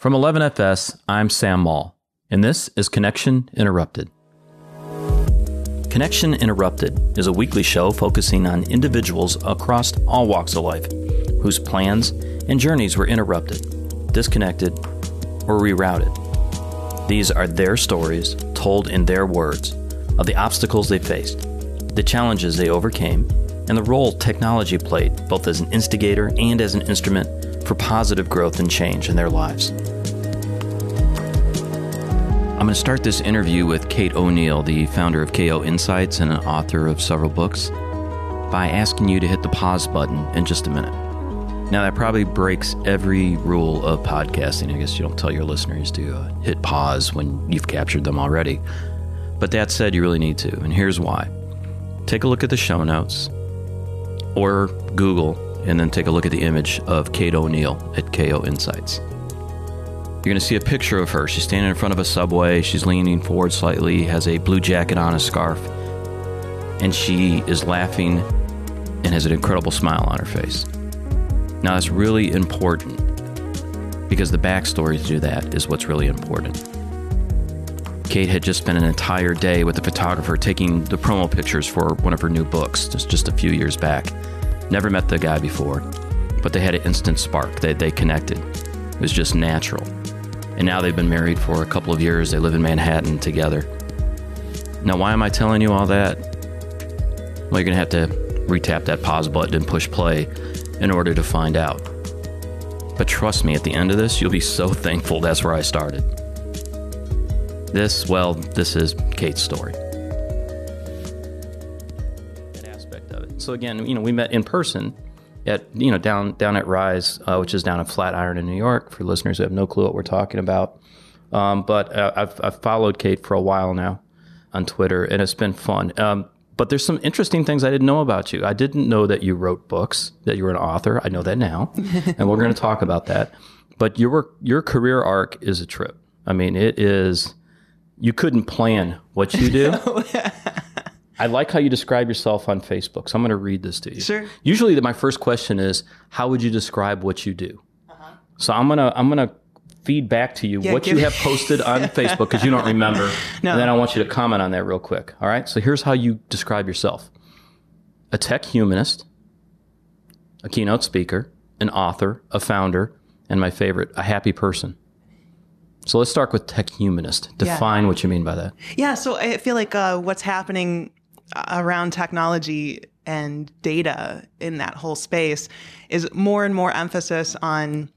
From 11FS, I'm Sam Maule, and this is Connection Interrupted. Connection Interrupted is a weekly show focusing on individuals across all walks of life whose plans and journeys were interrupted, disconnected, or rerouted. These are their stories told in their words of the obstacles they faced, the challenges they overcame, and the role technology played both as an instigator and as an instrument for positive growth and change in their lives. I'm going to start this interview with Kate O'Neill, the founder of KO Insights and an author of several books, by asking you to hit the pause button in just a minute. Now, that probably breaks every rule of podcasting. I guess you don't tell your listeners to uh, hit pause when you've captured them already. But that said, you really need to, and here's why. Take a look at the show notes or Google and then take a look at the image of Kate O'Neill at KO Insights. You're going to see a picture of her. She's standing in front of a subway. She's leaning forward slightly, has a blue jacket on, a scarf, and she is laughing and has an incredible smile on her face. Now, that's really important because the backstory to that is what's really important. Kate had just spent an entire day with a photographer taking the promo pictures for one of her new books just, just a few years back. Never met the guy before, but they had an instant spark. They, they connected. It was just natural. And now they've been married for a couple of years. They live in Manhattan together. Now, why am I telling you all that? Well, you're going to have to retap that pause button and push play in order to find out. But trust me, at the end of this, you'll be so thankful that's where I started. This, well, this is Kate's story. Aspect of it. So again, you know, we met in person at you know down down at Rise, uh, which is down at Flatiron in New York. For listeners who have no clue what we're talking about, um, but uh, I've, I've followed Kate for a while now on Twitter, and it's been fun. Um, but there's some interesting things I didn't know about you. I didn't know that you wrote books, that you were an author. I know that now, and we're going to talk about that. But your your career arc is a trip. I mean, it is. You couldn't plan what you do. I like how you describe yourself on Facebook. So I'm going to read this to you. Sure. Usually, the, my first question is, "How would you describe what you do?" Uh-huh. So I'm gonna I'm gonna feed back to you Yeah, what you have posted on Facebook because you don't remember, No. and then I want you to comment on that real quick. All right. So here's how you describe yourself: a tech humanist, a keynote speaker, an author, a founder, and my favorite, a happy person. So let's start with tech humanist. Yeah. Define what you mean by that. Yeah, so I feel like uh, what's happening around technology and data in that whole space is more and more emphasis on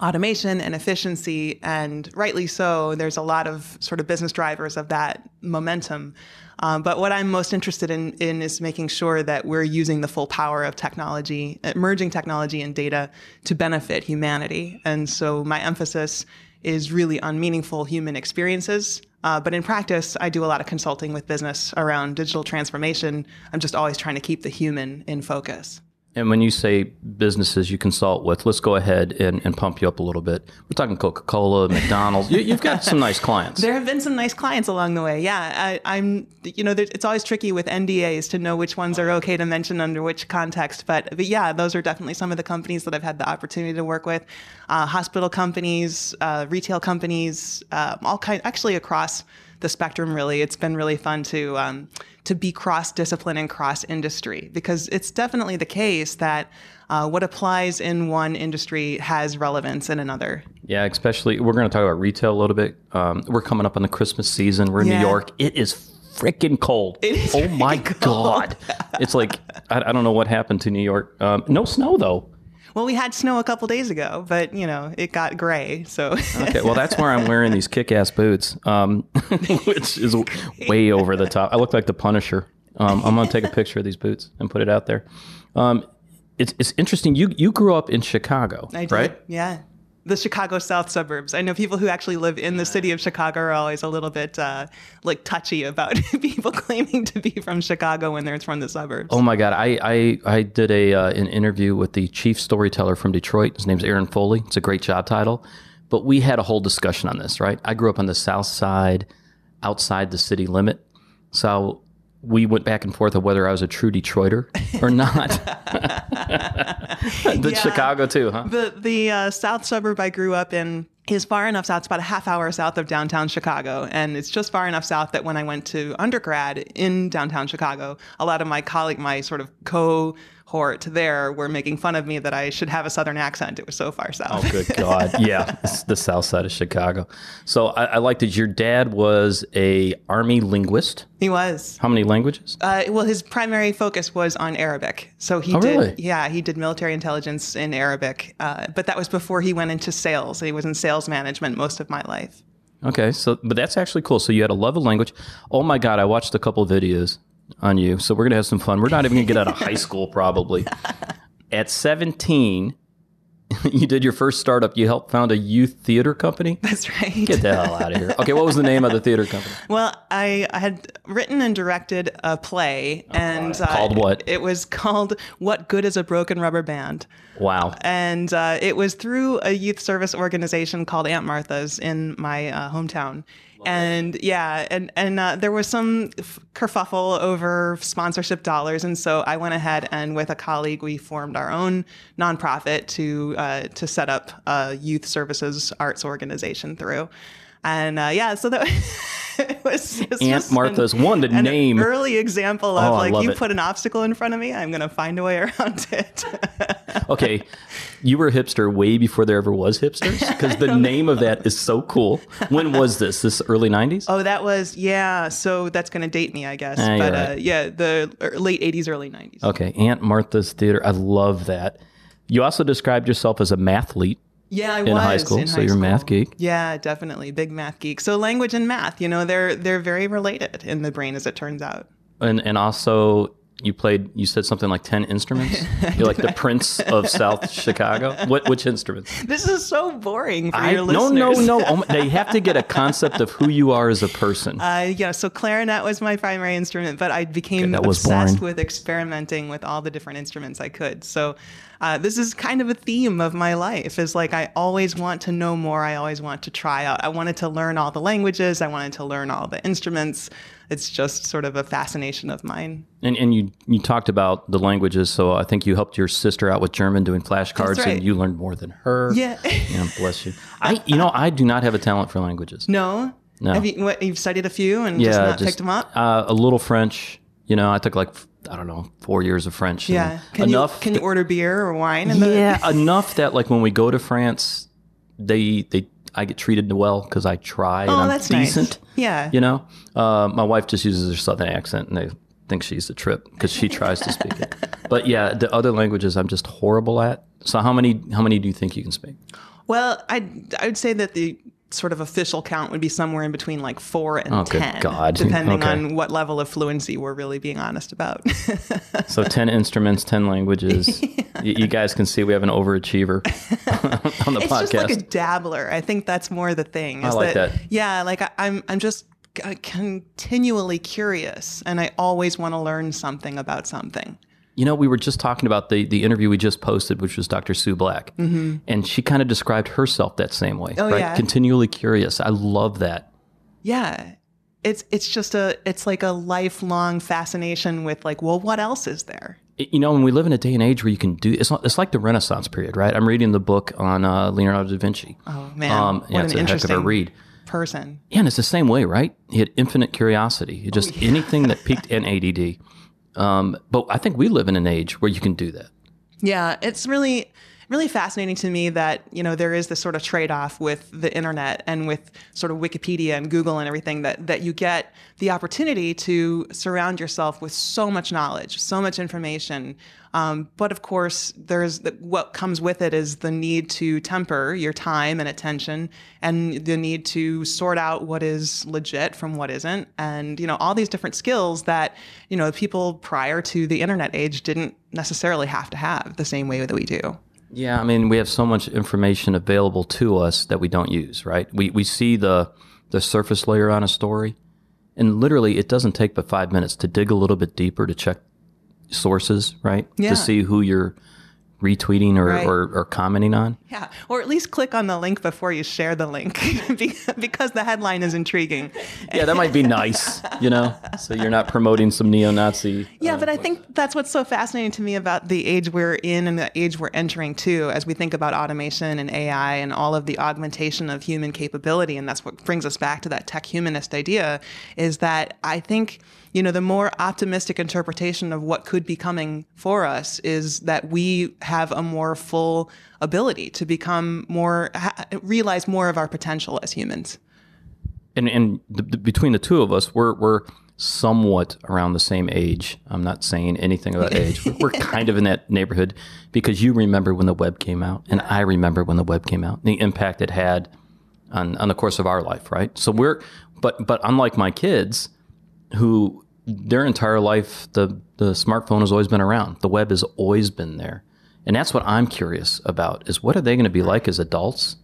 automation and efficiency, and rightly so. There's a lot of sort of business drivers of that momentum. Um, but what I'm most interested in, in is making sure that we're using the full power of technology, emerging technology and data to benefit humanity. And so my emphasis is really on meaningful human experiences. Uh, but in practice, I do a lot of consulting with business around digital transformation. I'm just always trying to keep the human in focus. And when you say businesses you consult with, let's go ahead and, and pump you up a little bit. We're talking Coca Cola, McDonald's. You, you've got some nice clients. There have been some nice clients along the way. Yeah, I, I'm. You know, it's always tricky with NDAs to know which ones are okay to mention under which context. But but yeah, those are definitely some of the companies that I've had the opportunity to work with. Uh, hospital companies, uh, retail companies, um, all kind. Actually, across the spectrum. Really, it's been really fun to um, to be cross discipline and cross industry because it's definitely the case that. Uh, what applies in one industry has relevance in another. Yeah, especially we're going to talk about retail a little bit. Um, we're coming up on the Christmas season. We're in Yeah. New York. It is freaking cold. Oh my freaking god! it's like I, I don't know what happened to New York. Um, no snow though. Well, we had snow a couple days ago, but you know it got gray. So Okay, well that's where I'm wearing these kick-ass boots, um, which is way over the top. I look like the Punisher. Um, I'm gonna take a picture of these boots and put it out there. Um, it's it's interesting. You you grew up in Chicago, I did, right? Yeah. The Chicago South suburbs. I know people who actually live in the city of Chicago are always a little bit uh, like touchy about people claiming to be from Chicago when they're from the suburbs. Oh my God, I I, I did a uh, an interview with the chief storyteller from Detroit. His name's Aaron Foley. It's a great job title, but we had a whole discussion on this. Right? I grew up on the south side, outside the city limit, so we went back and forth of whether I was a true Detroiter or not. the Yeah. Chicago too, huh? The the uh, south suburb I grew up in is far enough south. It's about a half hour south of downtown Chicago. And it's just far enough south that when I went to undergrad in downtown Chicago, a lot of my colleague, my sort of co Hort there were making fun of me that I should have a southern accent. It was so far south. Oh, good God. yeah. It's the south side of Chicago. So I, I like that your dad was a army linguist. He was. How many languages? Uh, well, his primary focus was on Arabic. So he Oh, did, really? yeah, he did military intelligence in Arabic. Uh, but that was before he went into sales. He was in sales management most of my life. Okay, so but that's actually cool. So you had a love of language. Oh my God, I watched a couple of videos on you. So we're gonna have some fun. We're not even gonna get out of high school probably. At 17, you did your first startup. You helped found a youth theater company. That's right. Get the hell out of here. Okay, what was the name of the theater company? Well, I, I had written and directed a play, and uh, Called what? It was called "What Good Is a Broken Rubber Band," Wow. and uh, it was through a youth service organization called Aunt Martha's in my uh, hometown. And yeah, and and uh, there was some kerfuffle over sponsorship dollars, and so I went ahead and with a colleague we formed our own nonprofit to uh, to set up a youth services arts organization through. And uh, yeah, so that it was it's Aunt just Martha's an, one to name. early example of Oh, like you it. put an obstacle in front of me, I'm gonna find a way around it. Okay, you were a hipster way before there ever was hipsters because the name of that is so cool. When was this? This early 90s? Oh, that was yeah. So that's gonna date me, I guess. Ah, but right. uh, yeah, the er- late '80s, early '90s. Okay, Aunt Martha's Theater. I love that. You also described yourself as a mathlete. Yeah, I in was high school, in so high you're a math geek. Yeah, definitely big math geek. So language and math, you know, they're they're very related in the brain, as it turns out. And and also you played you said something like 10 instruments. You're like the prince of South Chicago. What which instruments? This is so boring for I, your no, listeners. no, no. Oh my- they have to get a concept of who you are as a person. Uh, yeah, so clarinet was my primary instrument, but I became was obsessed boring. with experimenting with all the different instruments I could. So uh, this is kind of a theme of my life. Is like I always want to know more. I always want to try out. I wanted to learn all the languages. I wanted to learn all the instruments. It's just sort of a fascination of mine. And and you you talked about the languages, so I think you helped your sister out with German doing flashcards, right. and you learned more than her. Yeah. Yeah, bless you. I you know I do not have a talent for languages. no. No. Have you what, you've studied a few and just not picked them up? Uh, a little French. You know, I took like I don't know four years of French. Yeah. Can enough. you can you order beer or wine? In the, yeah, enough that like when we go to France, they they I get treated well because I try and Oh, I'm that's nice. decent. Yeah. You know, uh, my wife just uses her southern accent and they think she's a trip because she tries to speak it. But yeah, the other languages I'm just horrible at. So how many how many do you think you can speak? Well, I I would say that the sort of official count would be somewhere in between like four and Oh, ten, depending Okay. on what level of fluency we're really being honest about. So ten instruments, ten languages. Y- you guys can see we have an overachiever on the it's podcast. just like a dabbler. I think that's more the thing. I like that. Yeah, like I, I'm I'm just continually curious, and I always want to learn something about something. You know, we were just talking about the, the interview we just posted, which was Dr. Sue Black. Mm-hmm. And she kind of described herself that same way. Oh, right? yeah. Continually curious. I love that. Yeah. It's it's just a it's like a lifelong fascination with like, well, what else is there? You know, when we live in a day and age where you can do it's, not- it's like the Renaissance period, right? I'm reading the book on uh, Leonardo da Vinci. Oh man, Um, what yeah, an it's a heck of a interesting read. person. Yeah, and it's the same way, right? He had infinite curiosity. He just anything that piqued an ADD. Um, but I think we live in an age where you can do that. Yeah, it's really really fascinating to me that you know there is this sort of trade-off with the internet and with sort of Wikipedia and Google and everything that that you get the opportunity to surround yourself with so much knowledge, so much information. Um, but of course, there's the, what comes with it is the need to temper your time and attention, and the need to sort out what is legit from what isn't, and you know all these different skills that you know people prior to the internet age didn't necessarily have to have the same way that we do. Yeah, I mean, we have so much information available to us that we don't use, right? We we see the the surface layer on a story, and literally, it doesn't take but five minutes to dig a little bit deeper to check sources, right? Yeah. To see who you're retweeting or, Right. or, or commenting on. Yeah, or at least click on the link before you share the link because the headline is intriguing. Yeah, that might be nice, you know. So you're not promoting some neo-Nazi. Yeah, uh, but I think that's what's so fascinating to me about the age we're in and the age we're entering too, as we think about automation and AI and all of the augmentation of human capability. And that's what brings us back to that tech humanist idea is that I think, you know, the more optimistic interpretation of what could be coming for us is that we have a more full ability to become more, ha- realize more of our potential as humans. and and the, the, between the two of us, we're we're somewhat around the same age. I'm not saying anything about age. We're- we're kind of in that neighborhood because you remember when the web came out, and I remember when the web came out, and the impact it had on on the course of our life, right? So we're but but unlike my kids, who their entire life the the smartphone has always been around, the web has always been there, and that's what I'm curious about: is what are they going to be like as adults?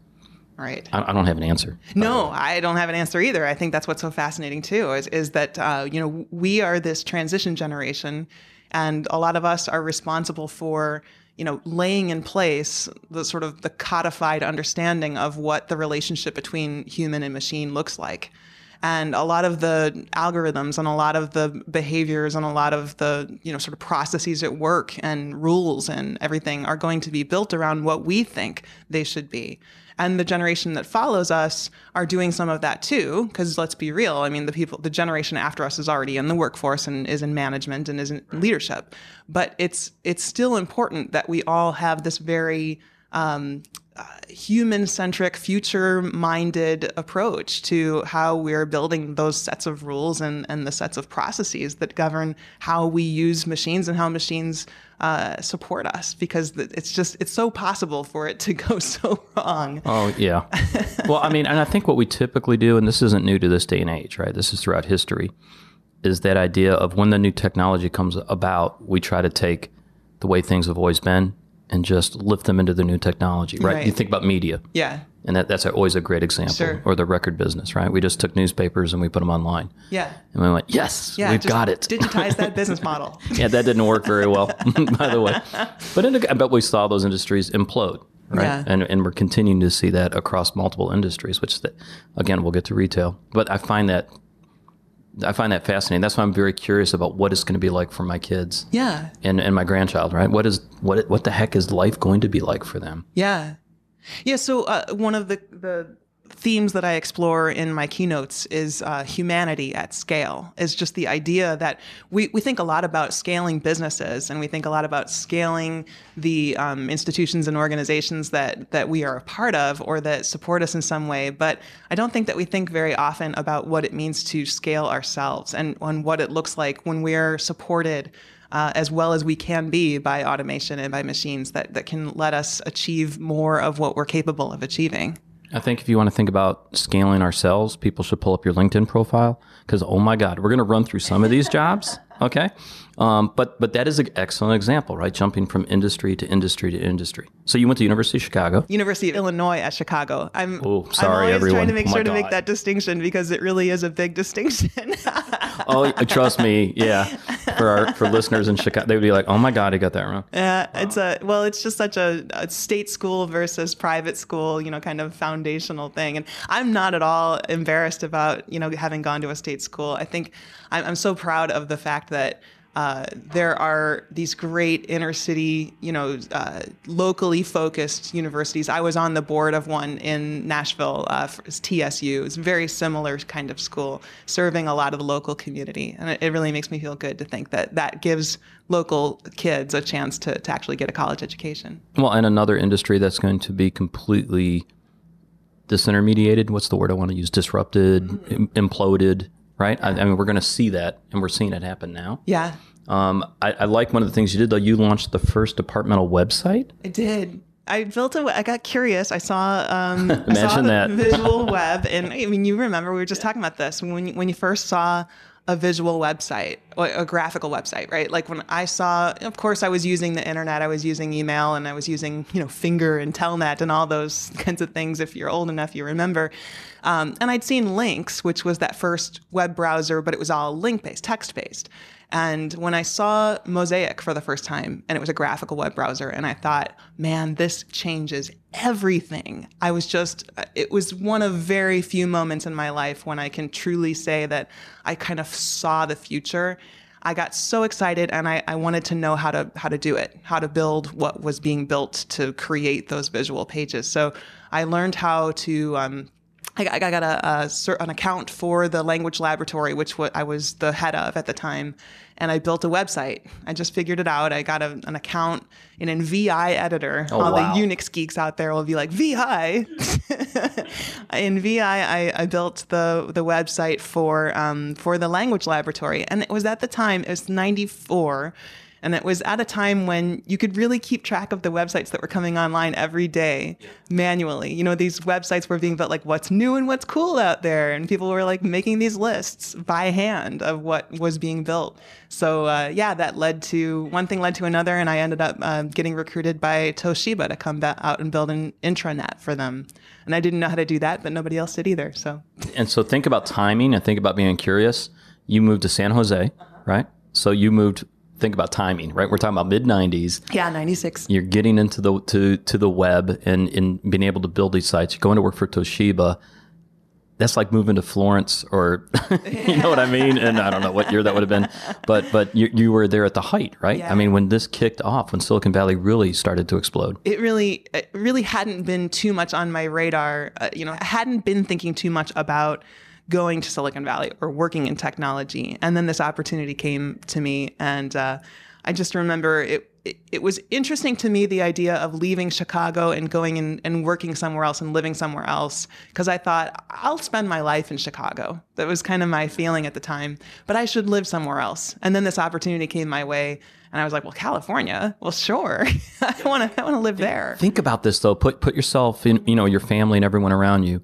Right. I, I don't have an answer. No, I don't have an answer either. I think that's what's so fascinating too is is that uh, you know we are this transition generation, and a lot of us are responsible for you know laying in place the sort of the codified understanding of what the relationship between human and machine looks like. And a lot of the algorithms and a lot of the behaviors and a lot of the you know sort of processes at work and rules and everything are going to be built around what we think they should be. And the generation that follows us are doing some of that too because let's be real i mean the people the generation after us is already in the workforce and is in management and is in leadership. But it's it's still important that we all have this very um, uh, human centric, future minded approach to how we're building those sets of rules and, and the sets of processes that govern how we use machines and how machines uh, support us because it's just it's so possible for it to go so wrong. Oh yeah. well, I mean, and I think what we typically do, and this isn't new to this day and age, right? This is throughout history, is that idea of when the new technology comes about, we try to take the way things have always been and just lift them into the new technology, right? Right. You think about media, Yeah. and that, that's always a great example, Sure. or the record business, right? We just took newspapers and we put them online, Yeah. and we went, yes, Yeah. we've got it. Digitize that business model. yeah, that didn't work very well, by the way. But in I bet we saw those industries implode, right? Yeah. And and we're continuing to see that across multiple industries, which the, again we'll get to retail. But I find that I find that fascinating. That's why I'm very curious about what it's going to be like for my kids Yeah. and, and my grandchild, right? What is what what the heck is life going to be like for them? Yeah. Yeah. So uh, one of the, the themes that I explore in my keynotes is uh, humanity at scale, is just the idea that we, we think a lot about scaling businesses and we think a lot about scaling the um, institutions and organizations that, that we are a part of or that support us in some way. But I don't think that we think very often about what it means to scale ourselves and, and what it looks like when we're supported uh, as well as we can be by automation and by machines that, that can let us achieve more of what we're capable of achieving. I think if you want to think about scaling ourselves, people should pull up your LinkedIn profile because oh my God, we're going to run through some of these jobs. Okay, um, but but that is an excellent example, right? Jumping from industry to industry to industry. So you went to University of Chicago. University of Illinois at Chicago. I'm, Oh, sorry, I'm always everyone. trying to make Oh sure to make that distinction because it really is a big distinction. Oh, trust me, yeah. For our for listeners in Chicago, they would be like, "Oh my God, I got that wrong." Yeah, it's a well, it's just such a, a state school versus private school, you know, kind of foundational thing. And I'm not at all embarrassed about you know having gone to a state school. I think I'm, I'm so proud of the fact that. Uh, there are these great inner city, you know, uh, locally focused universities. I was on the board of one in Nashville, uh, TSU. It's a very similar kind of school, serving a lot of the local community, and it, it really makes me feel good to think that that gives local kids a chance to, to actually get a college education. Well, and another industry that's going to be completely disintermediated. What's the word I want to use? Disrupted, im- imploded. Right. I, I mean, we're going to see that, and we're seeing it happen now. Yeah, Um, I, I like one of the things you did though. You launched the first departmental website. I did. I built a. I got curious. I saw. Um, I saw Imagine the that. visual web, and I mean, you remember we were just talking about this when you, when you first saw a visual website a graphical website, right? Like when I saw, of course, I was using the internet, I was using email, and I was using you know Finger and Telnet and all those kinds of things. If you're old enough, you remember. Um, and I'd seen Lynx, which was that first web browser, but it was all link based, text based. And when I saw Mosaic for the first time, and it was a graphical web browser, and I thought, man, this changes everything. I was just, it was one of very few moments in my life when I can truly say that I kind of saw the future. I got so excited and I, I wanted to know how to how to do it, how to build what was being built to create those visual pages. So I learned how to um, I, I got a, a, an account for the language laboratory, which I was the head of at the time, and I built a website. I just figured it out. I got a, an account in an VI editor. Oh, All wow. the Unix geeks out there will be like VI. in VI, I, I, built the the website for um, for the language laboratory, and it was at the time it was '94 and it was at a time when you could really keep track of the websites that were coming online every day yeah. manually. You know, these websites were being built like what's new and what's cool out there. And people were like making these lists by hand of what was being built. So, uh, yeah, that led to one thing led to another. And I ended up uh, getting recruited by Toshiba to come out and build an intranet for them. And I didn't know how to do that, but nobody else did either. So, and so think about timing and think about being curious. You moved to San Jose, uh-huh. right? So you moved think about timing, right? We're talking about mid '90s. Yeah, '96. You're getting into the to to the web and and being able to build these sites. You're going to work for Toshiba. That's like moving to Florence, or you know what I mean. And I don't know what year that would have been, but but you you were there at the height, right? Yeah. I mean, when this kicked off, when Silicon Valley really started to explode. It really it really hadn't been too much on my radar. Uh, you know, I hadn't been thinking too much about going to Silicon Valley or working in technology. And then this opportunity came to me, and uh, I just remember it, it, it. was interesting to me the idea of leaving Chicago and going in, and working somewhere else and living somewhere else because I thought I'll spend my life in Chicago. That was kind of my feeling at the time, but I should live somewhere else. And then this opportunity came my way, and I was like, "Well, California? Well, sure. I want to. I want to live there." Think about this though. Put put yourself in. You know, your family and everyone around you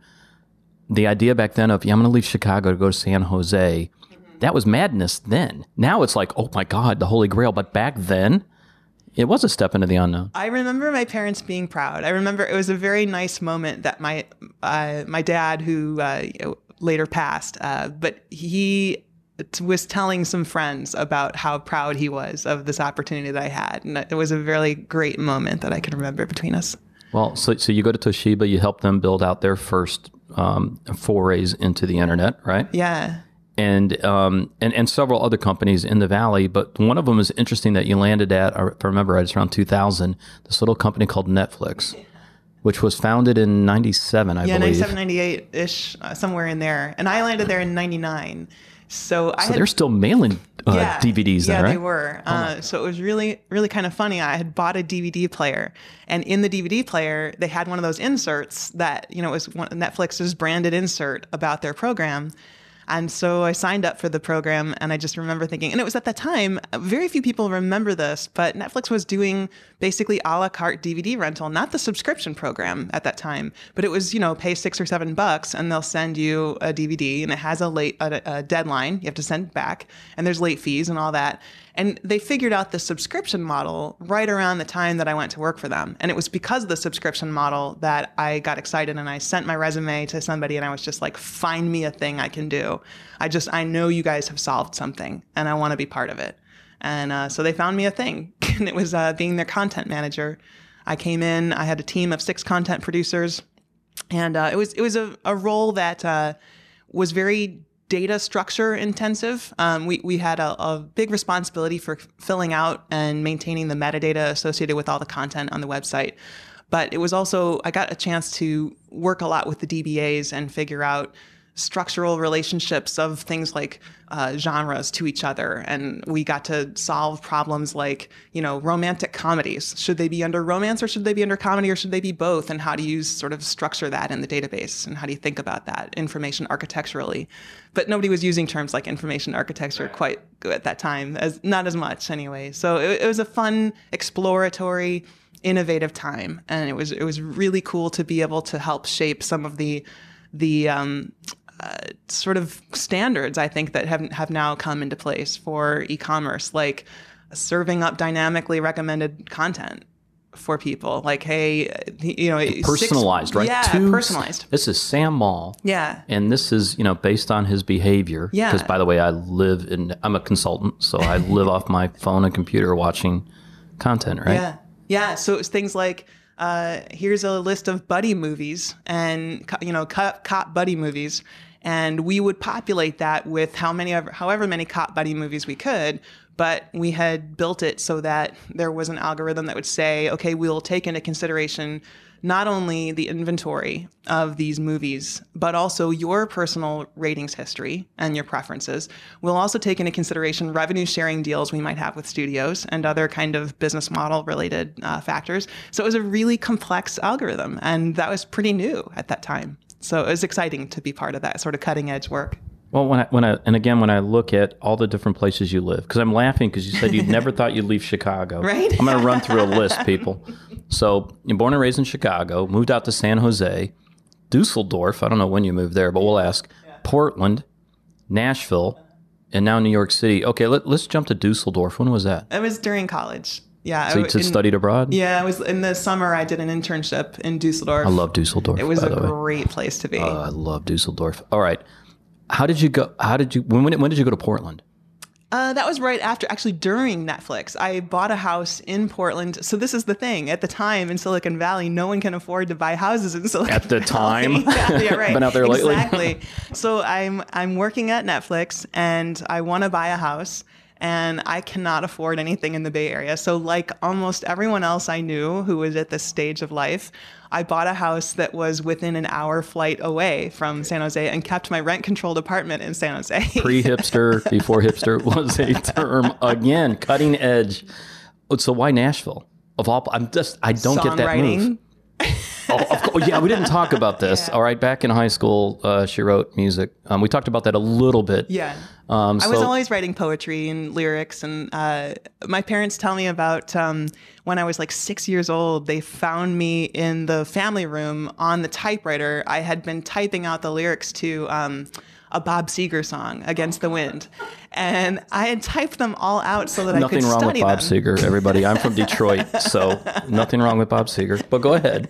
the idea back then of, yeah, I'm going to leave Chicago to go to San Jose, mm-hmm. that was madness then. Now it's like, oh my God, the Holy Grail. But back then, it was a step into the unknown. I remember my parents being proud. I remember it was a very nice moment that my uh, my dad, who uh, later passed, uh, but he was telling some friends about how proud he was of this opportunity that I had, and it was a really great moment that I can remember between us. Well, so so you go to Toshiba, you help them build out their first um, forays into the internet, right? Yeah. And, um, and and several other companies in the valley, but one of them is interesting that you landed at. If I remember right, it's around 2000. This little company called Netflix, which was founded in '97, I yeah, believe. Yeah, 97, 98 ish, uh, somewhere in there. And I landed there in '99. So, I so they're still mailing uh, yeah, DVDs then, yeah, right? they were. Oh uh, so it was really, really kind of funny. I had bought a DVD player, and in the DVD player, they had one of those inserts that you know was one, Netflix's branded insert about their program. And so I signed up for the program, and I just remember thinking, and it was at that time, very few people remember this, but Netflix was doing basically a la carte DVD rental, not the subscription program at that time, but it was, you know, pay six or seven bucks, and they'll send you a DVD, and it has a late a, a deadline you have to send back, and there's late fees and all that. And they figured out the subscription model right around the time that I went to work for them. And it was because of the subscription model that I got excited and I sent my resume to somebody and I was just like, find me a thing I can do. I just, I know you guys have solved something and I want to be part of it. And uh, so they found me a thing, and it was uh, being their content manager. I came in, I had a team of six content producers, and uh, it was it was a, a role that uh, was very data structure intensive. Um, we, we had a, a, big responsibility for filling out and maintaining the metadata associated with all the content on the website. But it was also, I got a chance to work a lot with the DBAs and figure out structural relationships of things like uh, genres to each other. And we got to solve problems like, you know, romantic comedies. Should they be under romance or should they be under comedy or should they be both? And how do you sort of structure that in the database? And how do you think about that information architecturally? But nobody was using terms like information architecture quite at that time, as not as much anyway. So it, it was a fun, exploratory, innovative time. And it was, it was really cool to be able to help shape some of the the um, uh, sort of standards I think that have have now come into place for e-commerce, like serving up dynamically recommended content. for people. Like, hey, you know, six- Personalized, right? Yeah, Two- personalized. This is Sam Maule. Yeah. And this is, you know, based on his behavior. Yeah. Because, by the way, I live in, I'm a consultant, so I live off my phone and computer watching content, right? Yeah. Yeah. So it's things like, uh, here's a list of buddy movies and, you know, cop buddy movies. And we would populate that with how many, however many cop buddy movies we could. But we had built it so that there was an algorithm that would say, okay, we'll take into consideration not only the inventory of these movies, but also your personal ratings history and your preferences. We'll also take into consideration revenue sharing deals we might have with studios and other kind of business model related uh, factors. So it was a really complex algorithm, and that was pretty new at that time. So it was exciting to be part of that sort of cutting edge work. Well, when I, when I, and again, when I look at all the different places you live, because I'm laughing because you said you never thought you'd leave Chicago. Right. I'm going to run through a list, people. So you're born and raised in Chicago, moved out to San Jose, Dusseldorf. I don't know when you moved there, but we'll ask. Portland, Nashville, and now New York City. Okay, let, let's jump to Dusseldorf. When was that? It was during college. Yeah. So I you in- studied abroad? Yeah, I was in the summer. I did an internship in Dusseldorf. I love Dusseldorf. It was a great place to be. Oh, I love Dusseldorf. All right. How did you go? How did you, when, when, when did you go to Portland? Uh, that was right after, actually during Netflix. I bought a house in Portland. So this is the thing. At the time in Silicon Valley, no one can afford to buy houses in Silicon At the Valley. time? yeah, yeah, right. Been out there lately? Exactly. so I'm I'm working at Netflix and I want to buy a house and I cannot afford anything in the Bay Area. So like almost everyone else I knew who was at this stage of life, I bought a house that was within an hour flight away from San Jose and kept my rent controlled apartment in San Jose. Pre hipster, before hipster was a term. Again, cutting edge. So why Nashville? Of all, I'm just, I don't get that move. Oh, of course, yeah, we didn't talk about this. All right, back in high school, uh, she wrote music. Um, we talked about that a little bit. Yeah. Um, I was always writing poetry and lyrics, and uh, my parents tell me about um, when I was like six years old. They found me in the family room on the typewriter. I had been typing out the lyrics to um, a Bob Seger song, "Against the Wind," and I had typed them all out so that I could. Nothing wrong with study Bob them. Seger, everybody. I'm from Detroit, so nothing wrong with Bob Seger. But go ahead.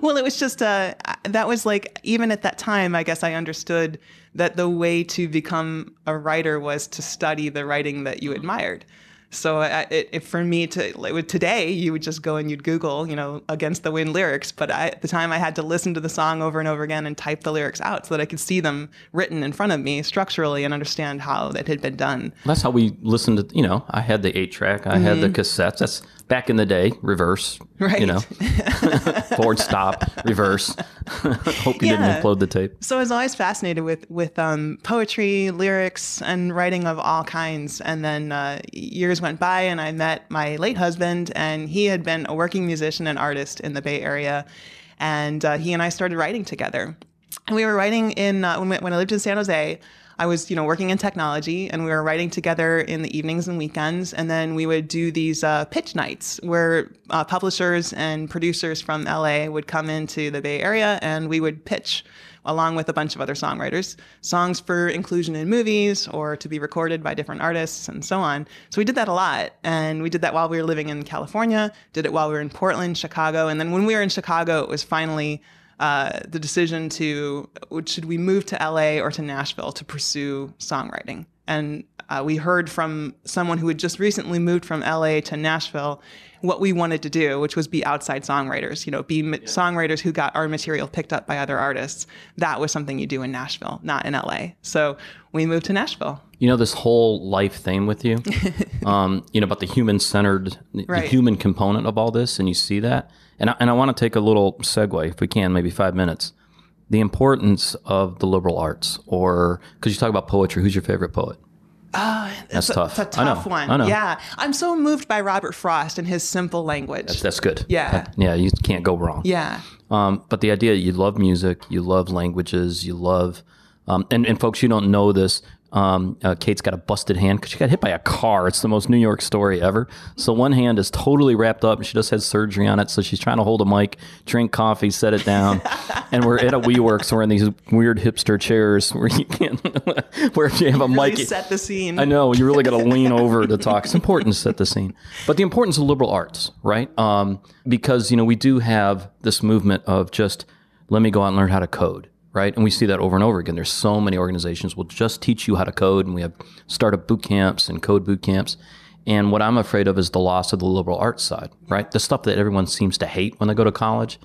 Well, it was just uh, that was like even at that time, I guess I understood that the way to become a writer was to study the writing that you admired. So I, it, it, for me to like, today, you would just go and you'd Google, you know, against the wind lyrics. But I, at the time, I had to listen to the song over and over again and type the lyrics out so that I could see them written in front of me structurally and understand how it had been done. That's how we listened to, you know, I had the eight track, I had the mm-hmm. cassettes. That's back in the day, reverse. Right. you know, forward stop, reverse. Hope you Yeah. didn't upload the tape. So I was always fascinated with with um, poetry, lyrics, and writing of all kinds. And then uh, years went by, and I met my late husband, and he had been a working musician and artist in the Bay Area, and uh, he and I started writing together. And we were writing in uh, when, we- when I lived in San Jose. I was, you know, working in technology, and we were writing together in the evenings and weekends. And then we would do these uh, pitch nights where uh, publishers and producers from LA would come into the Bay Area, and we would pitch along with a bunch of other songwriters, songs for inclusion in movies or to be recorded by different artists and so on. So we did that a lot. And we did that while we were living in California, did it while we were in Portland, Chicago. And then when we were in Chicago, it was finally uh, the decision to should we move to LA or to Nashville to pursue songwriting. And uh, we heard from someone who had just recently moved from LA to Nashville what we wanted to do, which was be outside songwriters, you know, be ma- songwriters who got our material picked up by other artists. That was something you do in Nashville, not in LA. So we moved to Nashville. You know, this whole life theme with you, um, you know, about the human centered, the human component of all this, and you see that. And I, and I want to take a little segue, if we can, maybe five minutes. The importance of the liberal arts, or because you talk about poetry, who's your favorite poet? That's It's a, tough. It's a I know. tough one. I know. Yeah. I'm so moved by Robert Frost and his simple language. That's good. Yeah. That- yeah, you can't go wrong. yeah. Um, but the idea you love music, you love languages, you love, um, and, and folks, you don't know this. Um, uh, Kate's got a busted hand because she got hit by a car. It's the most New York story ever. So one hand is totally wrapped up, and she just had surgery on it. So she's trying to hold a mic, drink coffee, set it down, and we're at a WeWork, so we're in these weird hipster chairs where you can't, where if you have a Really mic, set the scene. I know you really got to lean over to talk. It's important to set the scene, but the importance of liberal arts, right? Um, because you know we do have this movement of just let me go out and learn how to code, right? And we see that over and over again. There's so many organizations will just teach you how to code, and we have startup boot camps and code boot camps. And what I'm afraid of is the loss of the liberal arts side, right? The stuff that everyone seems to hate when they go to college,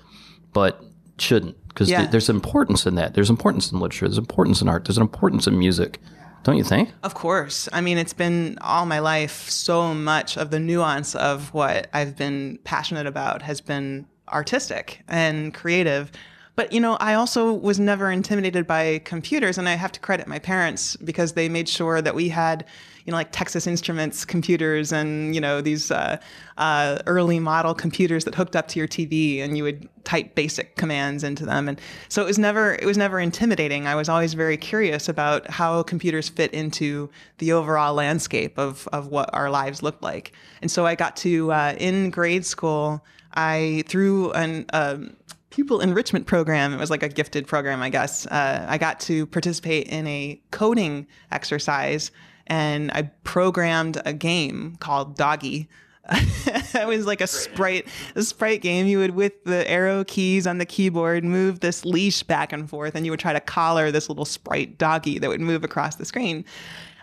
but shouldn't because Yeah. there's importance in that. There's importance in literature. There's importance in art. There's an importance in music. Don't you think? Of course. I mean, it's been all my life, so much of the nuance of what I've been passionate about has been artistic and creative. But, you know, I also was never intimidated by computers, and I have to credit my parents because they made sure that we had, you know, like Texas Instruments computers and, you know, these uh, uh, early model computers that hooked up to your TV and you would type basic commands into them. And so it was never, it was never intimidating. I was always very curious about how computers fit into the overall landscape of, of what our lives looked like. And so I got to, uh, in grade school, I, through an, um, pupil enrichment program. It was like a gifted program, I guess. Uh, I got to participate in a coding exercise and I programmed a game called Doggy. it was like a sprite, a sprite game. You would, with the arrow keys on the keyboard, move this leash back and forth, and you would try to collar this little sprite doggy that would move across the screen.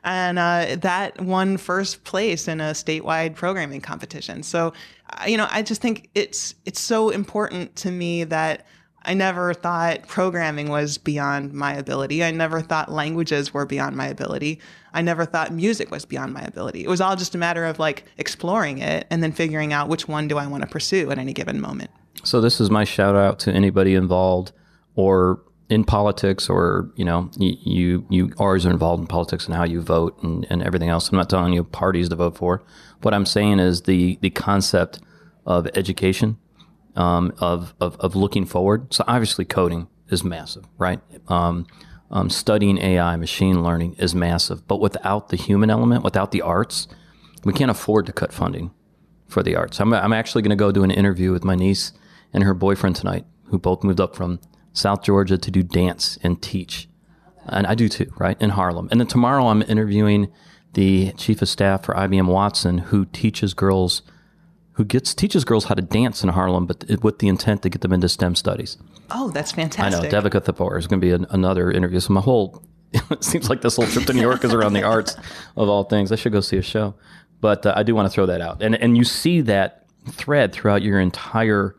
And uh, that won first place in a statewide programming competition. So, uh, you know, I just think it's it's so important to me that I never thought programming was beyond my ability. I never thought languages were beyond my ability. I never thought music was beyond my ability. It was all just a matter of like exploring it and then figuring out which one do I want to pursue at any given moment. So this is my shout out to anybody involved or in politics or, you know, you, you, always are involved in politics and how you vote and, and everything else. I'm not telling you parties to vote for. What I'm saying is the, the concept of education, um, of, of, of looking forward. So obviously coding is massive, right? Um, um, studying AI, machine learning is massive, but without the human element, without the arts, we can't afford to cut funding for the arts. I'm, I'm actually going to go do an interview with my niece and her boyfriend tonight, who both moved up from South Georgia to do dance and teach. And I do too, right? In Harlem. And then tomorrow I'm interviewing the chief of staff for IBM Watson, who teaches girls, who gets teaches girls how to dance in Harlem, but with the intent to get them into STEM studies. Oh, that's fantastic! I know Devika Thapar is going to be an, another interview. So my whole it seems like this whole trip to New York is around the arts of all things. I should go see a show, but uh, I do want to throw that out. And and you see that thread throughout your entire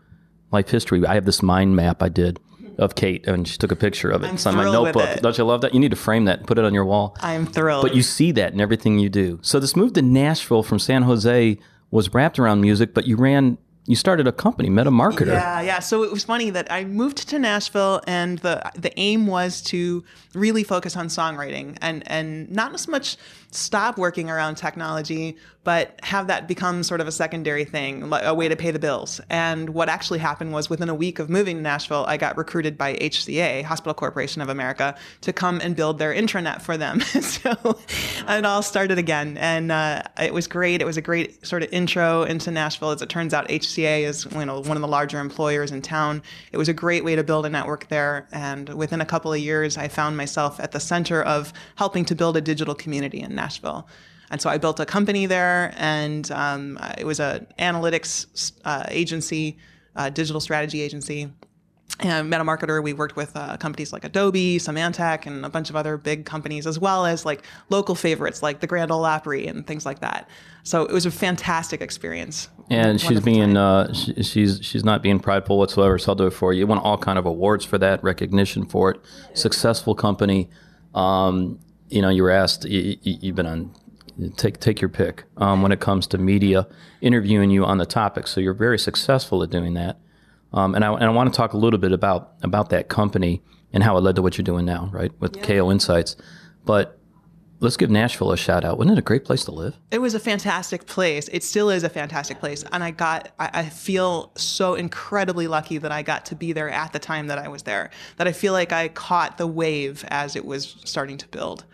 life history. I have this mind map I did of Kate, and she took a picture of it. I'm it's on my notebook. Don't you love that? You need to frame that and put it on your wall. I'm thrilled. But you see that in everything you do. So this move to Nashville from San Jose was wrapped around music, but you ran, you started a company, Meta Marketer. Yeah, yeah. So it was funny that I moved to Nashville, and the the aim was to really focus on songwriting and and not as much stop working around technology, but have that become sort of a secondary thing, a way to pay the bills. And what actually happened was within a week of moving to Nashville, I got recruited by HCA, Hospital Corporation of America, to come and build their intranet for them. so it all started again, and uh, it was great. It was a great sort of intro into Nashville. As it turns out, HCA is you know one of the larger employers in town. It was a great way to build a network there, and within a couple of years, I found myself at the center of helping to build a digital community in Nashville. And so I built a company there, and um, it was an analytics uh, agency, uh, digital strategy agency. And MetaMarketer, we worked with uh, companies like Adobe, Symantec, and a bunch of other big companies, as well as like local favorites like the Grand Ole Opry and things like that. So it was a fantastic experience. And she's being uh, she, she's she's not being prideful whatsoever. So I'll do it for you. You won all kind of awards for that, recognition for it. Successful company. Um, you know, you were asked. You, you've been on. Take take your pick um, when it comes to media interviewing you on the topic. So you're very successful at doing that. Um, and I and I want to talk a little bit about about that company and how it led to what you're doing now, right? With KO Insights. But let's give Nashville a shout out. Wasn't it a great place to live? It was a fantastic place. It still is a fantastic place. And I got, I, I feel so incredibly lucky that I got to be there at the time that I was there, that I feel like I caught the wave as it was starting to build.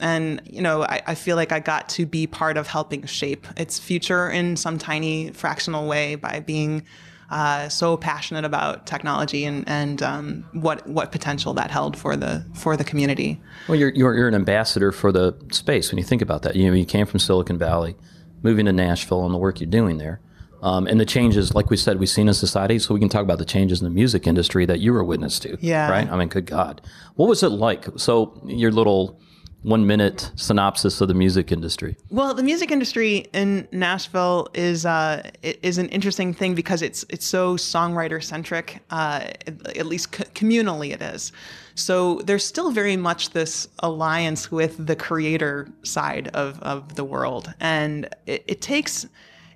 And, you know, I, I, feel like I got to be part of helping shape its future in some tiny fractional way by being uh, so passionate about technology and, and um, what, what potential that held for the, for the community. Well, you're, you're, you're an ambassador for the space when you think about that. You know, you came from Silicon Valley, moving to Nashville and the work you're doing there. Um, and the changes, like we said, we've seen in society. So we can talk about the changes in the music industry that you were witness to. Yeah. Right. I mean, good God, what was it like? So your little one minute synopsis of the music industry. Well, the music industry in Nashville is uh, is an interesting thing because it's it's so songwriter centric. Uh, at least co- communally, it is. So there's still very much this alliance with the creator side of of the world, and it, it takes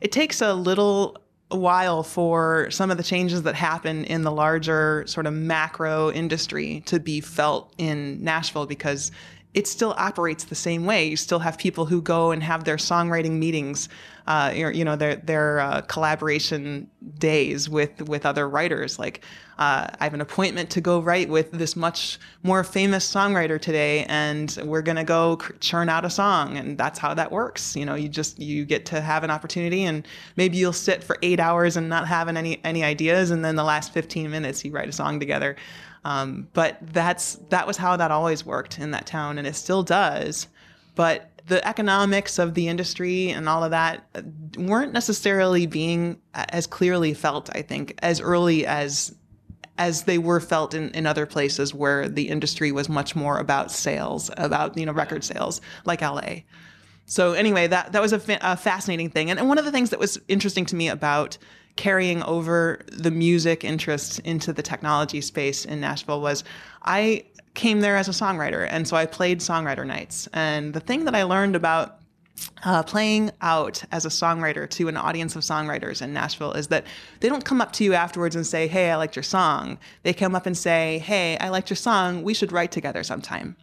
it takes a little while for some of the changes that happen in the larger sort of macro industry to be felt in Nashville because it still operates the same way. You still have people who go and have their songwriting meetings, uh, you know, their their uh, collaboration days with with other writers. Like, uh, I have an appointment to go write with this much more famous songwriter today, and we're gonna go churn out a song, and that's how that works. You know, you just you get to have an opportunity, and maybe you'll sit for eight hours and not having any any ideas, and then the last fifteen minutes you write a song together. Um, but that's that was how that always worked in that town, and it still does. But the economics of the industry and all of that weren't necessarily being as clearly felt, I think, as early as as they were felt in, in other places where the industry was much more about sales, about you know record sales, like LA. So anyway, that that was a, fa- a fascinating thing, and, and one of the things that was interesting to me about carrying over the music interests into the technology space in Nashville was I came there as a songwriter, and so I played songwriter nights. And the thing that I learned about uh, playing out as a songwriter to an audience of songwriters in Nashville is that they don't come up to you afterwards and say, Hey, I liked your song. They come up and say, Hey, I liked your song. We should write together sometime.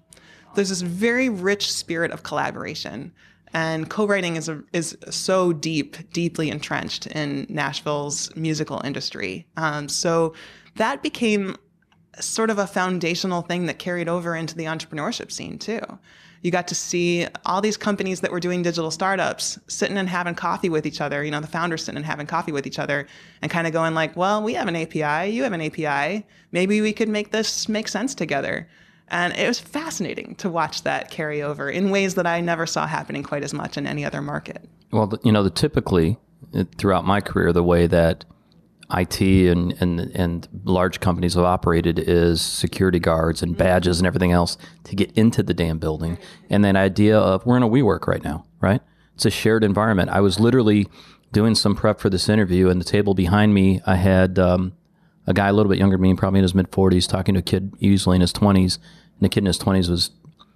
There's this very rich spirit of collaboration and co-writing is a, is so deep, deeply entrenched in Nashville's musical industry. Um, so that became sort of a foundational thing that carried over into the entrepreneurship scene too. You got to see all these companies that were doing digital startups sitting and having coffee with each other. You know, the founders sitting and having coffee with each other, and kind of going like, "Well, we have an API, you have an API. Maybe we could make this make sense together." And it was fascinating to watch that carry over in ways that I never saw happening quite as much in any other market. Well, you know, the, typically throughout my career, the way that IT and, and, and large companies have operated is security guards and badges and everything else to get into the damn building. And that idea of we're in a WeWork right now, right? It's a shared environment. I was literally doing some prep for this interview, and the table behind me, I had um, a guy a little bit younger than me, probably in his mid 40s, talking to a kid usually in his 20s and the kid in his 20s was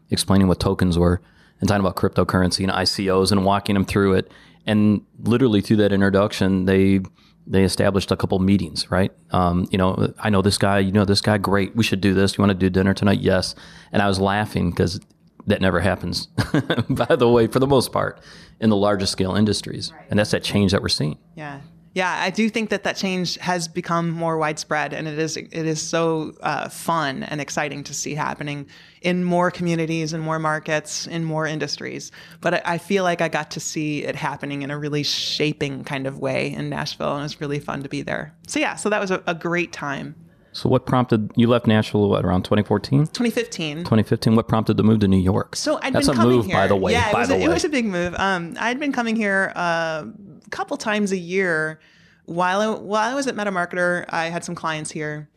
explaining what tokens were and talking about cryptocurrency and ICOs and walking him through it. And literally through that introduction, they they established a couple meetings, right? Um, you know, I know this guy, you know this guy, great. We should do this. You want to do dinner tonight? Yes. And I was laughing because that never happens, by the way, for the most part, in the largest scale industries. Right. And that's that change that we're seeing. Yeah yeah, I do think that that change has become more widespread, and it is it is so uh, fun and exciting to see happening in more communities and more markets in more industries. But I, I, feel like I got to see it happening in a really shaping kind of way in Nashville, and it was really fun to be there. So yeah, so that was a, a great time. So what prompted you left Nashville what, around 2014? 2015. 2015. What prompted the move to New York? So I'd That's been a coming move, here. by the way. Yeah, it, was the a, it was a big move. Um, I'd been coming here uh, a couple times a year while I, while I was at MetaMarketer, I had some clients here.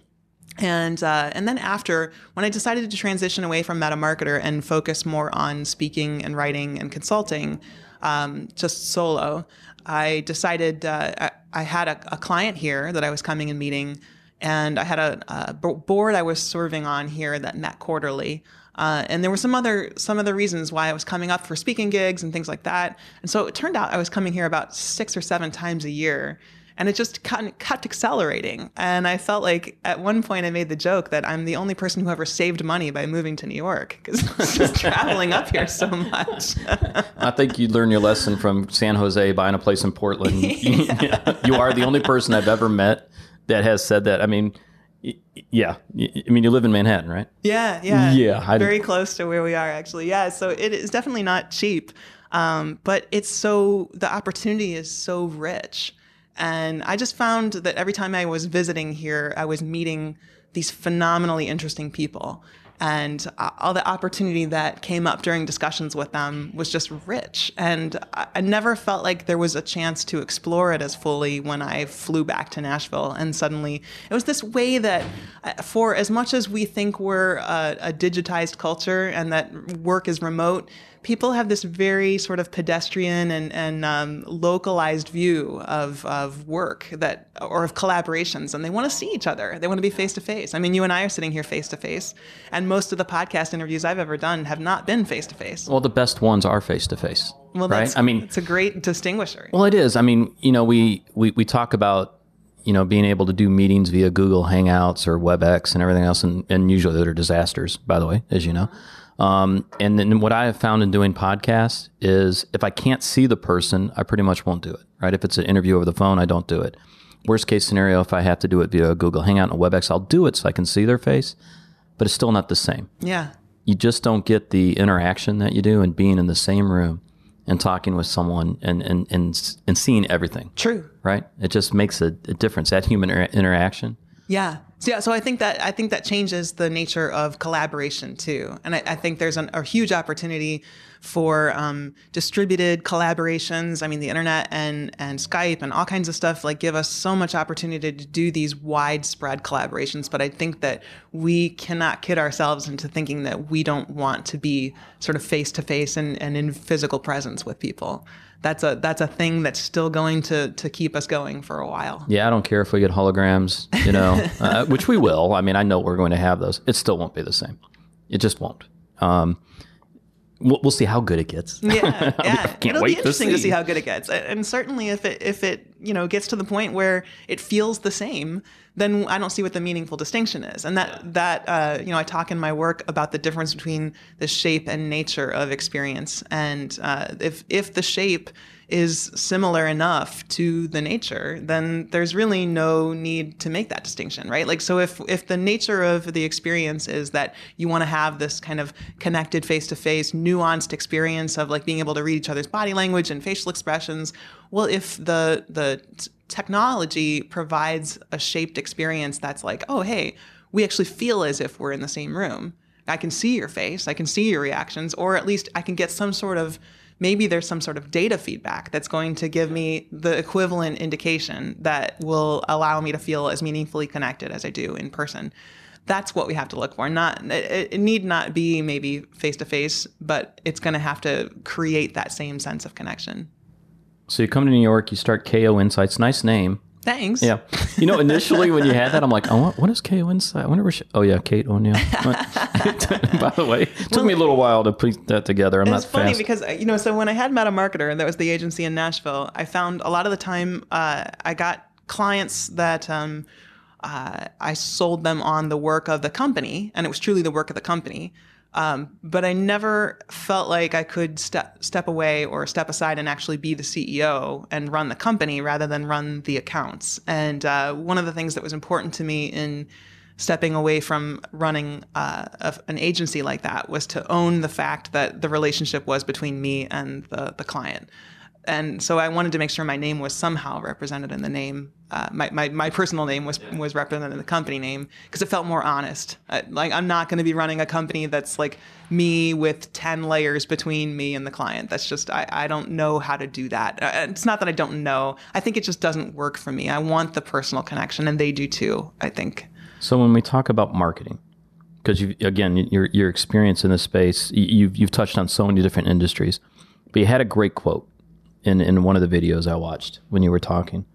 And uh, and then after, when I decided to transition away from MetaMarketer and focus more on speaking and writing and consulting, um, just solo, I decided uh, I, I, had a, a, client here that I was coming and meeting, and I had a, a board I was serving on here that met quarterly. Uh, and there were some other some other reasons why I was coming up for speaking gigs and things like that. And so it turned out I was coming here about six or seven times a year and it just kept, kept accelerating. And I felt like at one point I made the joke that I'm the only person who ever saved money by moving to New York because I was just traveling up here so much. I think you learned your lesson from San Jose buying a place in Portland. yeah. you are the only person I've ever met that has said that. I mean, Yeah, I mean, you live in Manhattan, right? Yeah, yeah, yeah. I very close to where we are, actually. Yeah, so it is definitely not cheap, um, but it's so the opportunity is so rich, and I just found that every time I was visiting here, I was meeting these phenomenally interesting people and all the opportunity that came up during discussions with them was just rich. And i never felt like there was a chance to explore it as fully when i flew back to nashville and suddenly it was this way that uh, for as much as we think we're a, a digitized culture and that work is remote people have this very sort of pedestrian and, and um, localized view of, of work that or of collaborations and they want to see each other. They want to be face to face i mean you and i are sitting here face to face and most of the podcast interviews i've ever done have not been face to face well the best ones are face to face well right? i mean it's a great distinguisher. Well it is. I mean you know we we, we talk about you know, being able to do meetings via Google Hangouts or WebEx and everything else, and, and usually they're disasters, by the way, as you know. Um, and then what I have found in doing podcasts is if I can't see the person, I pretty much won't do it. Right? If it's an interview over the phone, I don't do it. Worst case scenario, if I have to do it via Google Hangout and WebEx, I'll do it so I can see their face, but it's still not the same. Yeah. You just don't get the interaction that you do and being in the same room and talking with someone and and and, and seeing everything. True. Right? It just makes a, a difference. That human inter- interaction. Yeah. So, yeah, so I think that I think that changes the nature of collaboration too, and I, I think there's an, a huge opportunity for um, distributed collaborations. I mean, the internet and and Skype and all kinds of stuff like give us so much opportunity to do these widespread collaborations. But I think that we cannot kid ourselves into thinking that we don't want to be sort of face to face and and in physical presence with people that's a that's a thing that's still going to to keep us going for a while. Yeah, I don't care if we get holograms, you know, uh, which we will. I mean, I know we're going to have those. It still won't be the same. It just won't. Um, we'll, we'll see how good it gets. Yeah, yeah. Can't It'll wait be interesting to see. to see. how good it gets. And certainly, if it if it you know gets to the point where it feels the same, then I don't see what the meaningful distinction is. And that that uh, you know, I talk in my work about the difference between the shape and nature of experience. And uh, if if the shape is similar enough to the nature, then there's really no need to make that distinction, right? Like, so if if the nature of the experience is that you want to have this kind of connected face-to-face, nuanced experience of like being able to read each other's body language and facial expressions, well, if the the technology provides a shaped experience that's like, oh, hey, we actually feel as if we're in the same room. I can see your face, I can see your reactions, or at least I can get some sort of maybe there's some sort of data feedback that's going to give me the equivalent indication that will allow me to feel as meaningfully connected as I do in person. That's what we have to look for. Not it, it need not be maybe face to face, but it's going to have to create that same sense of connection. So you come to New York, you start KO Insights. Nice name. Thanks. Yeah. You know, initially when you had that, I'm like, oh, what is KO Insight? I wonder where she, oh yeah, Kate O'Neill. By the way, it took well, me a little while to put that together. I'm it's not funny fast. because, you know, so when I had Meta Marketer, that was the agency in Nashville, I found a lot of the time uh, I got clients that um, uh, I sold them on the work of the company, and it was truly the work of the company. Um, but I never felt like I could step step away or step aside and actually be the CEO and run the company rather than run the accounts. And uh, one of the things that was important to me in stepping away from running uh, an agency like that was to own the fact that the relationship was between me and the the client and so I wanted to make sure my name was somehow represented in the name. Uh, my, my, my personal name was was represented in the company name because it felt more honest. Uh, like I'm not going to be running a company that's like me with ten layers between me and the client. That's just I, I don't know how to do that. Uh, it's not that I don't know. I think it just doesn't work for me. I want the personal connection, and they do too. I think. So when we talk about marketing, because you again your your experience in this space, you've you've touched on so many different industries, but you had a great quote in, in one of the videos I watched when you were talking.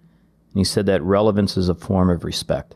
And he said that relevance is a form of respect.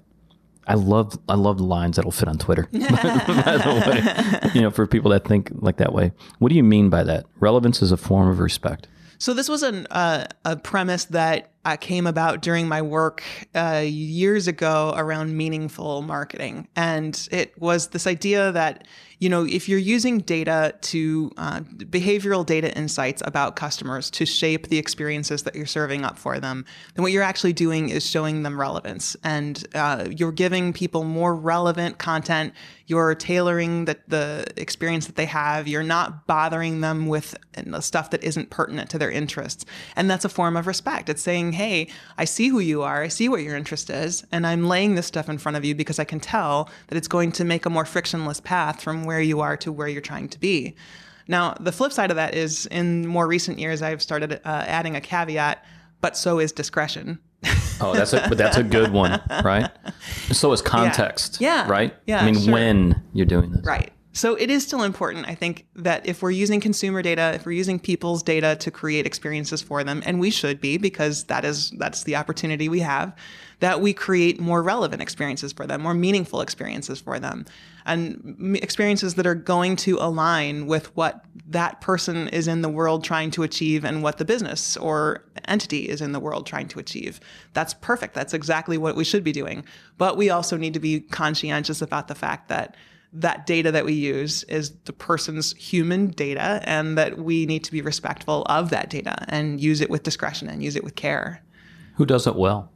I love I love the lines that'll fit on Twitter. by the way, you know, for people that think like that way. What do you mean by that? Relevance is a form of respect. So this was an, uh, a premise that uh, came about during my work uh, years ago around meaningful marketing, and it was this idea that you know, if you're using data to uh, behavioral data insights about customers to shape the experiences that you're serving up for them, then what you're actually doing is showing them relevance and uh, you're giving people more relevant content. You're tailoring the, the experience that they have. You're not bothering them with stuff that isn't pertinent to their interests. And that's a form of respect. It's saying, hey, I see who you are. I see what your interest is. And I'm laying this stuff in front of you because I can tell that it's going to make a more frictionless path from where you are to where you're trying to be. Now, the flip side of that is in more recent years, I've started uh, adding a caveat, but so is discretion. oh, that's a but that's a good one, right? So is context. Yeah. yeah. Right? Yeah. I mean, sure. when you're doing this. Right. So it is still important, I think, that if we're using consumer data, if we're using people's data to create experiences for them, and we should be because that is that's the opportunity we have, that we create more relevant experiences for them, more meaningful experiences for them, and experiences that are going to align with what that person is in the world trying to achieve and what the business or entity is in the world trying to achieve. That's perfect. That's exactly what we should be doing. But we also need to be conscientious about the fact that that data that we use is the person's human data and that we need to be respectful of that data and use it with discretion and use it with care. Who does it well?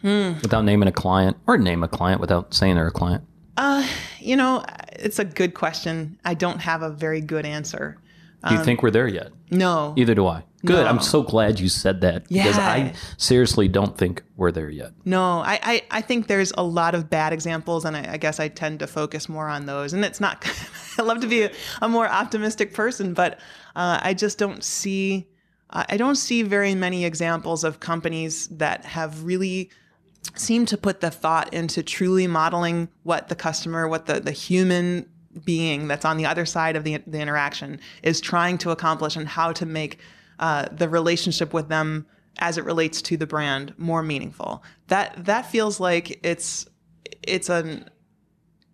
Hmm. Without naming a client or name a client without saying they're a client? Uh, you know, it's a good question. I don't have a very good answer. Do you um, think we're there yet? No. Either do I. Good. No. I'm so glad you said that yeah. because I seriously don't think we're there yet. No, I, I, I think there's a lot of bad examples, and I, I, guess I tend to focus more on those. And it's not, I love to be a, a more optimistic person, but uh, I just don't see, I don't see very many examples of companies that have really seemed to put the thought into truly modeling what the customer, what the, the human being that's on the other side of the, the interaction is trying to accomplish and how to make uh, the relationship with them as it relates to the brand more meaningful. That that feels like it's it's an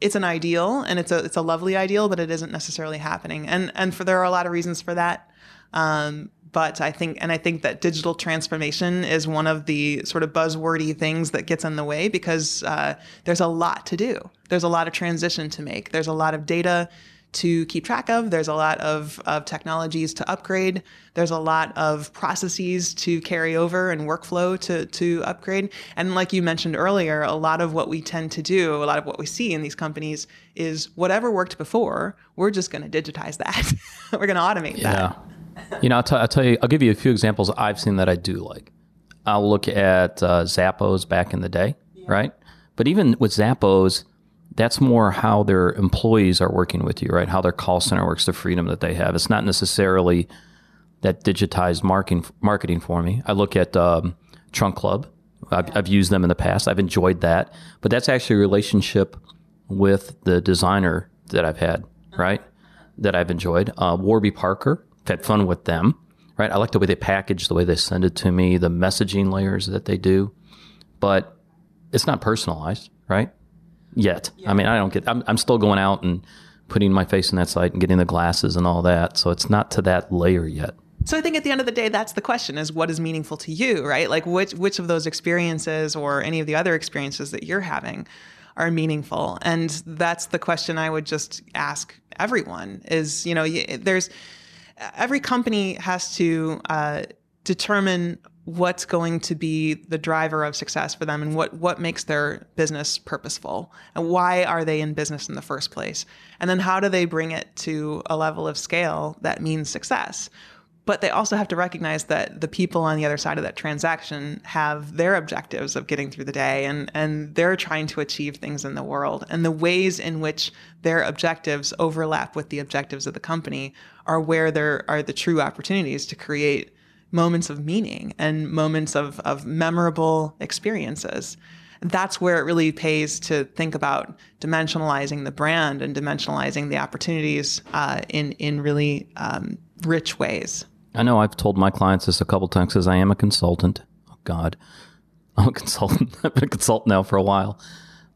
it's an ideal and it's a it's a lovely ideal, but it isn't necessarily happening. And and for there are a lot of reasons for that. Um, but I think and I think that digital transformation is one of the sort of buzzwordy things that gets in the way because uh, there's a lot to do. There's a lot of transition to make. There's a lot of data to keep track of. There's a lot of, of technologies to upgrade. There's a lot of processes to carry over and workflow to, to upgrade. And like you mentioned earlier, a lot of what we tend to do, a lot of what we see in these companies is whatever worked before, we're just going to digitize that. we're going to automate yeah. that. You know, I'll, t- I'll tell you, I'll give you a few examples I've seen that I do like. I'll look at uh, Zappos back in the day, yeah. right? But even with Zappos, that's more how their employees are working with you, right? How their call center works, the freedom that they have. It's not necessarily that digitized marketing marketing for me. I look at um, Trunk Club. I've, I've, used them in the past. I've enjoyed that, but that's actually a relationship with the designer that I've had, right? That I've enjoyed. Uh, Warby Parker, had fun with them, right? I like the way they package, the way they send it to me, the messaging layers that they do, but it's not personalized, right? yet. Yeah. I mean, I don't get. I'm, I'm still going out and putting my face in that site and getting the glasses and all that. So it's not to that layer yet. So I think at the end of the day, that's the question: is what is meaningful to you, right? Like which which of those experiences or any of the other experiences that you're having are meaningful, and that's the question I would just ask everyone. Is you know, there's every company has to uh, determine what's going to be the driver of success for them and what what makes their business purposeful and why are they in business in the first place? And then how do they bring it to a level of scale that means success? But they also have to recognize that the people on the other side of that transaction have their objectives of getting through the day and and they're trying to achieve things in the world. And the ways in which their objectives overlap with the objectives of the company are where there are the true opportunities to create moments of meaning and moments of, of memorable experiences. That's where it really pays to think about dimensionalizing the brand and dimensionalizing the opportunities uh, in in really um, rich ways. I know I've told my clients this a couple times because I am a consultant. Oh God, I'm a consultant. I've been a consultant now for a while,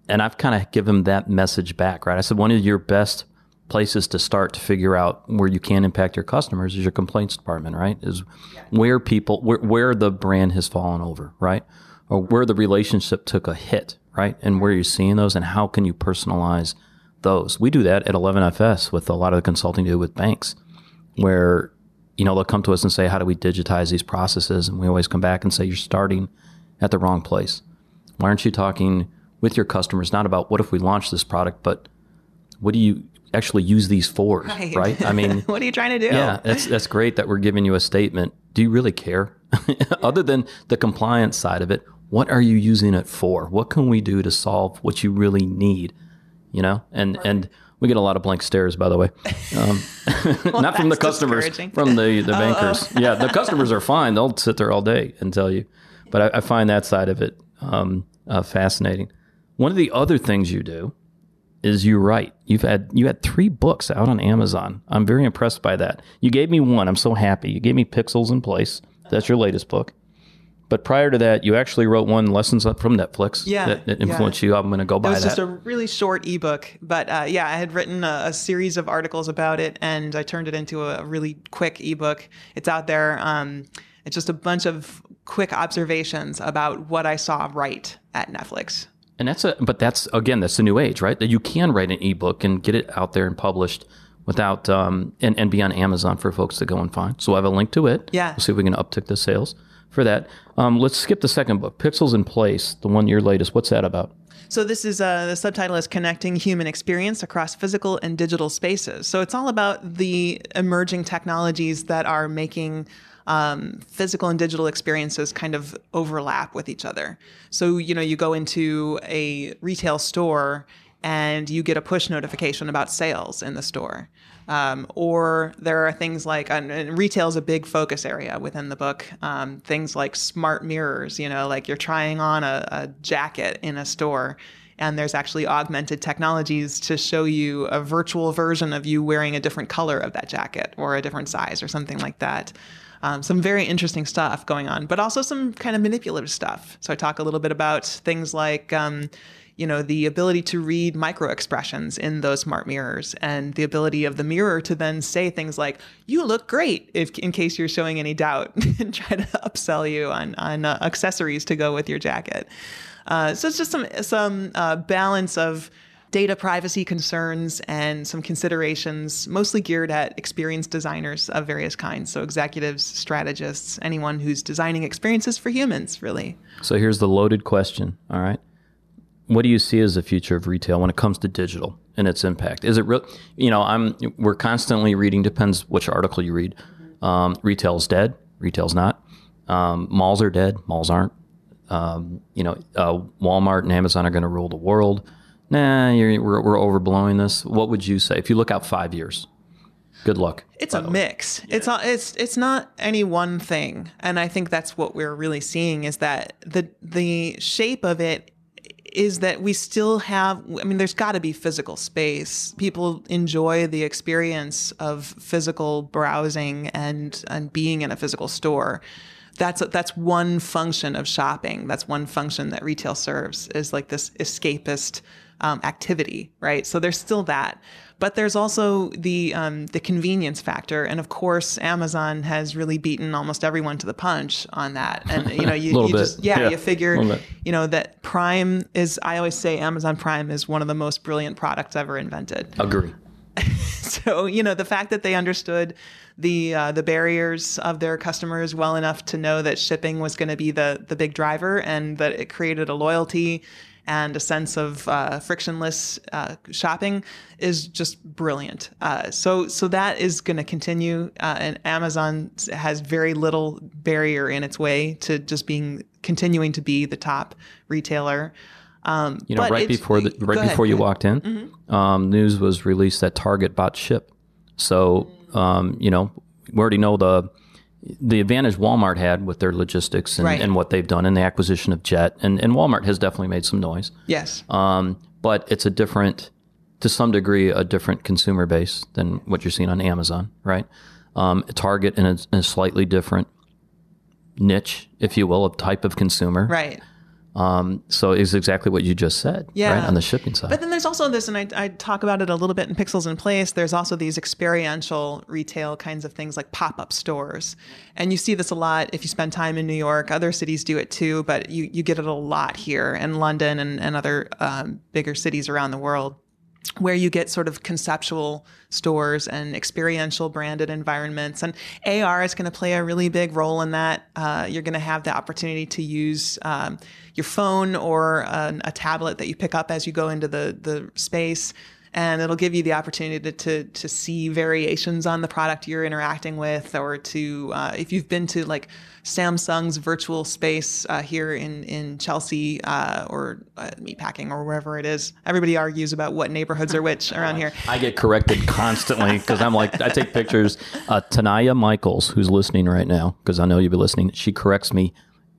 and I've kind of given that message back. Right? I said one of your best places to start to figure out where you can impact your customers is your complaints department, right? Is where people where, where the brand has fallen over, right? Or where the relationship took a hit, right? And where you're seeing those and how can you personalize those. We do that at 11FS with a lot of the consulting we do with banks, where you know they'll come to us and say, "How do we digitize these processes?" And we always come back and say, "You're starting at the wrong place. Why aren't you talking with your customers not about what if we launch this product, but what do you actually use these for? Right. right? I mean, what are you trying to do? yeah, that's that's great that we're giving you a statement. Do you really care? Other than the compliance side of it, what are you using it for? What can we do to solve what you really need? You know, and and we get a lot of blank stares, by the way, um, not from the customers, from the the Oh, bankers. Yeah, the customers are fine; they'll sit there all day and tell you. But I, I find that side of it um, uh, fascinating. One of the other things you do is you write. You've had you had three books out on Amazon. I'm very impressed by that. You gave me one. I'm so happy. You gave me Pixels in Place. That's your latest book. But prior to that, you actually wrote one lessons from Netflix Yeah, that, that yeah. influenced you. I'm going to go buy that. It was that. just a really short ebook, but uh, yeah, I had written a, a series of articles about it, and I turned it into a really quick ebook. It's out there. Um, it's just a bunch of quick observations about what I saw right at Netflix. And that's a, but that's again, that's the new age, right? That you can write an ebook and get it out there and published without, um, and, and be on Amazon for folks to go and find. So I have a link to it. Yeah. We'll see if we can uptick the sales for that. Um, let's skip the second book, Pixels in Place, the one your latest. What's that about? So this is uh, the subtitle is connecting human experience across physical and digital spaces. So it's all about the emerging technologies that are making um, physical and digital experiences kind of overlap with each other. So you know you go into a retail store and you get a push notification about sales in the store. Um, or there are things like, retail is a big focus area within the book. Um, things like smart mirrors, you know, like you're trying on a, a jacket in a store, and there's actually augmented technologies to show you a virtual version of you wearing a different color of that jacket or a different size or something like that. Um, some very interesting stuff going on, but also some kind of manipulative stuff. So I talk a little bit about things like, um, you know, the ability to read micro expressions in those smart mirrors, and the ability of the mirror to then say things like "You look great," if in case you're showing any doubt, and try to upsell you on on uh, accessories to go with your jacket. Uh, so it's just some some uh, balance of data privacy concerns and some considerations mostly geared at experienced designers of various kinds so executives strategists anyone who's designing experiences for humans really So here's the loaded question. All right. What do you see as the future of retail when it comes to digital and its impact? Is it real? You know, I'm. We're constantly reading. Depends which article you read. Um, retail's dead. Retail's not. Um, malls are dead. Malls aren't. Um, you know, uh, Walmart and Amazon are going to rule the world. Nah, you're, we're, we're overblowing this. What would you say if you look out five years? Good luck. It's a mix. It's all, it's it's not any one thing, and I think that's what we're really seeing is that the the shape of it is that we still have. I mean, there's got to be physical space. People enjoy the experience of physical browsing and and being in a physical store. That's that's one function of shopping. That's one function that retail serves is like this escapist um, activity, right? So there's still that, but there's also the um, the convenience factor, and of course, Amazon has really beaten almost everyone to the punch on that. And you know, you, you just yeah, Yeah, you figure you know that Prime is. I always say Amazon Prime is one of the most brilliant products ever invented. Agree. So you know the fact that they understood the uh, the barriers of their customers well enough to know that shipping was going to be the the big driver, and that it created a loyalty and a sense of uh, frictionless uh, shopping is just brilliant. Uh, so so that is going to continue, uh, and Amazon has very little barrier in its way to just being continuing to be the top retailer. Um, You know, but right before the, right ahead, before you. Mm-hmm. walked in, um, news was released that Target bought Shipt. So, um, you know, we already know the the advantage Walmart had with their logistics and, Right. and what they've done in the acquisition of Jet, and, and Walmart has definitely made some noise. Yes. Um, but it's a different, to some degree, a different consumer base than what you're seeing on Amazon, right? Um, Target in a, in a slightly different niche, if you will, a type of consumer. Right. Um, so it's exactly what you just said, Yeah. right? On the shipping side. But then there's also this, and I, I talk about it a little bit in Pixels in Place. There's also these experiential retail kinds of things like pop up stores. And you see this a lot if you spend time in New York. Other cities do it too, but you, you get it a lot here in London and, and other um, bigger cities around the world. Where you get sort of conceptual stores and experiential branded environments. And AR is going to play a really big role in that. Uh, you're going to have the opportunity to use um, your phone or a, a tablet that you pick up as you go into the, the space and it'll give you the opportunity to, to, to see variations on the product you're interacting with or to uh, if you've been to like samsung's virtual space uh, here in, in chelsea uh, or uh, meatpacking or wherever it is everybody argues about what neighborhoods are which around here I get corrected constantly because I'm like, I take pictures. Uh, Tanaya Michaels, who's listening right now, because I know you'll be listening, she corrects me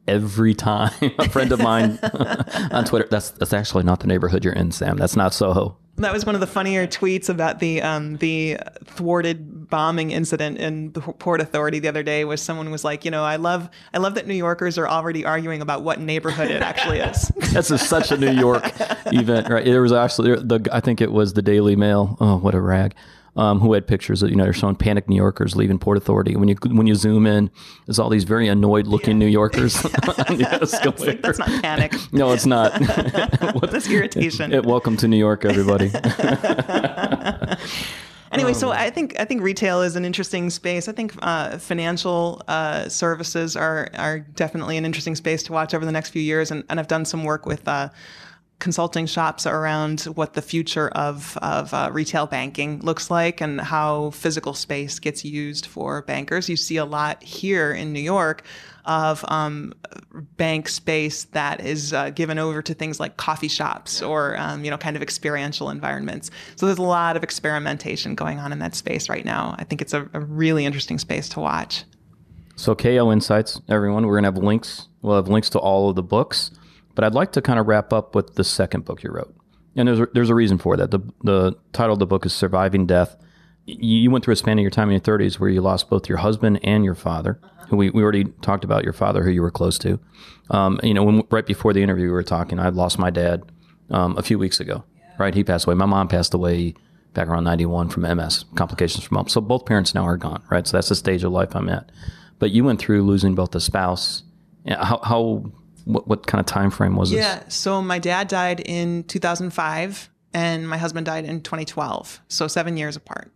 every time. A friend of mine on Twitter, that's that's actually not the neighborhood you're in, Sam. That's not Soho. That was one of the funnier tweets about the um, the thwarted bombing incident in the Port Authority the other day. Was someone was like, you know, I love I love that New Yorkers are already arguing about what neighborhood it actually is. That's a, such a New York event, right? There was actually the I think it was the Daily Mail. Oh, what a rag! Um, who had pictures of you know they're showing panicked New Yorkers leaving Port Authority. When you when you zoom in, there's all these very annoyed looking New Yorkers. It's like, that's not panic. no, it's not. what That's irritation. It- welcome to New York, everybody. Anyway, so I think I think retail is an interesting space. I think uh, financial uh, services are are definitely an interesting space to watch over the next few years. And, and I've done some work with uh, consulting shops around what the future of of uh, retail banking looks like and how physical space gets used for bankers. You see a lot here in New York of um, bank space that is uh, given over to things like coffee shops or um, you know kind of experiential environments. So there's a lot of experimentation going on in that space right now. I think it's a, a really interesting space to watch. So KO Insights, everyone, we're gonna have links. We'll have links to all of the books, but I'd like to kind of wrap up with the second book you wrote, and there's a, there's a reason for that. The the title of the book is Surviving Death. You went through a span of your time in your 30s where you lost both your husband and your father, who we, we already talked about your father, who you were close to. Um, you know, when, right before the interview, we were talking. I lost my dad um, a few weeks ago. Right, he passed away. My mom passed away back around 91 from MS, complications from mom. So both parents now are gone, right? So that's the stage of life I'm at. But you went through losing both a spouse. How, how what, what kind of time frame was this? Yeah. So my dad died in 2005, and my husband died in 2012. So seven years apart.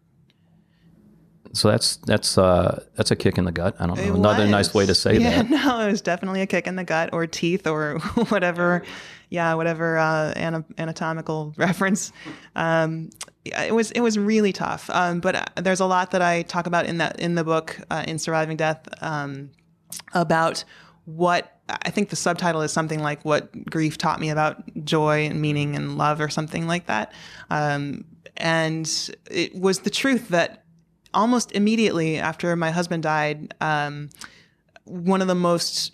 So that's that's uh, that's a kick in the gut. I don't know It another was. nice way to say yeah, that. no, it was definitely a kick in the gut or teeth or whatever. Yeah, whatever uh, ana- anatomical reference. Um, it was it was really tough. Um, but uh, there's a lot that I talk about in that in the book uh, in Surviving Death um, about what I think the subtitle is something like what grief taught me about joy and meaning and love or something like that. Um, and it was the truth that almost immediately after my husband died, um, one of the most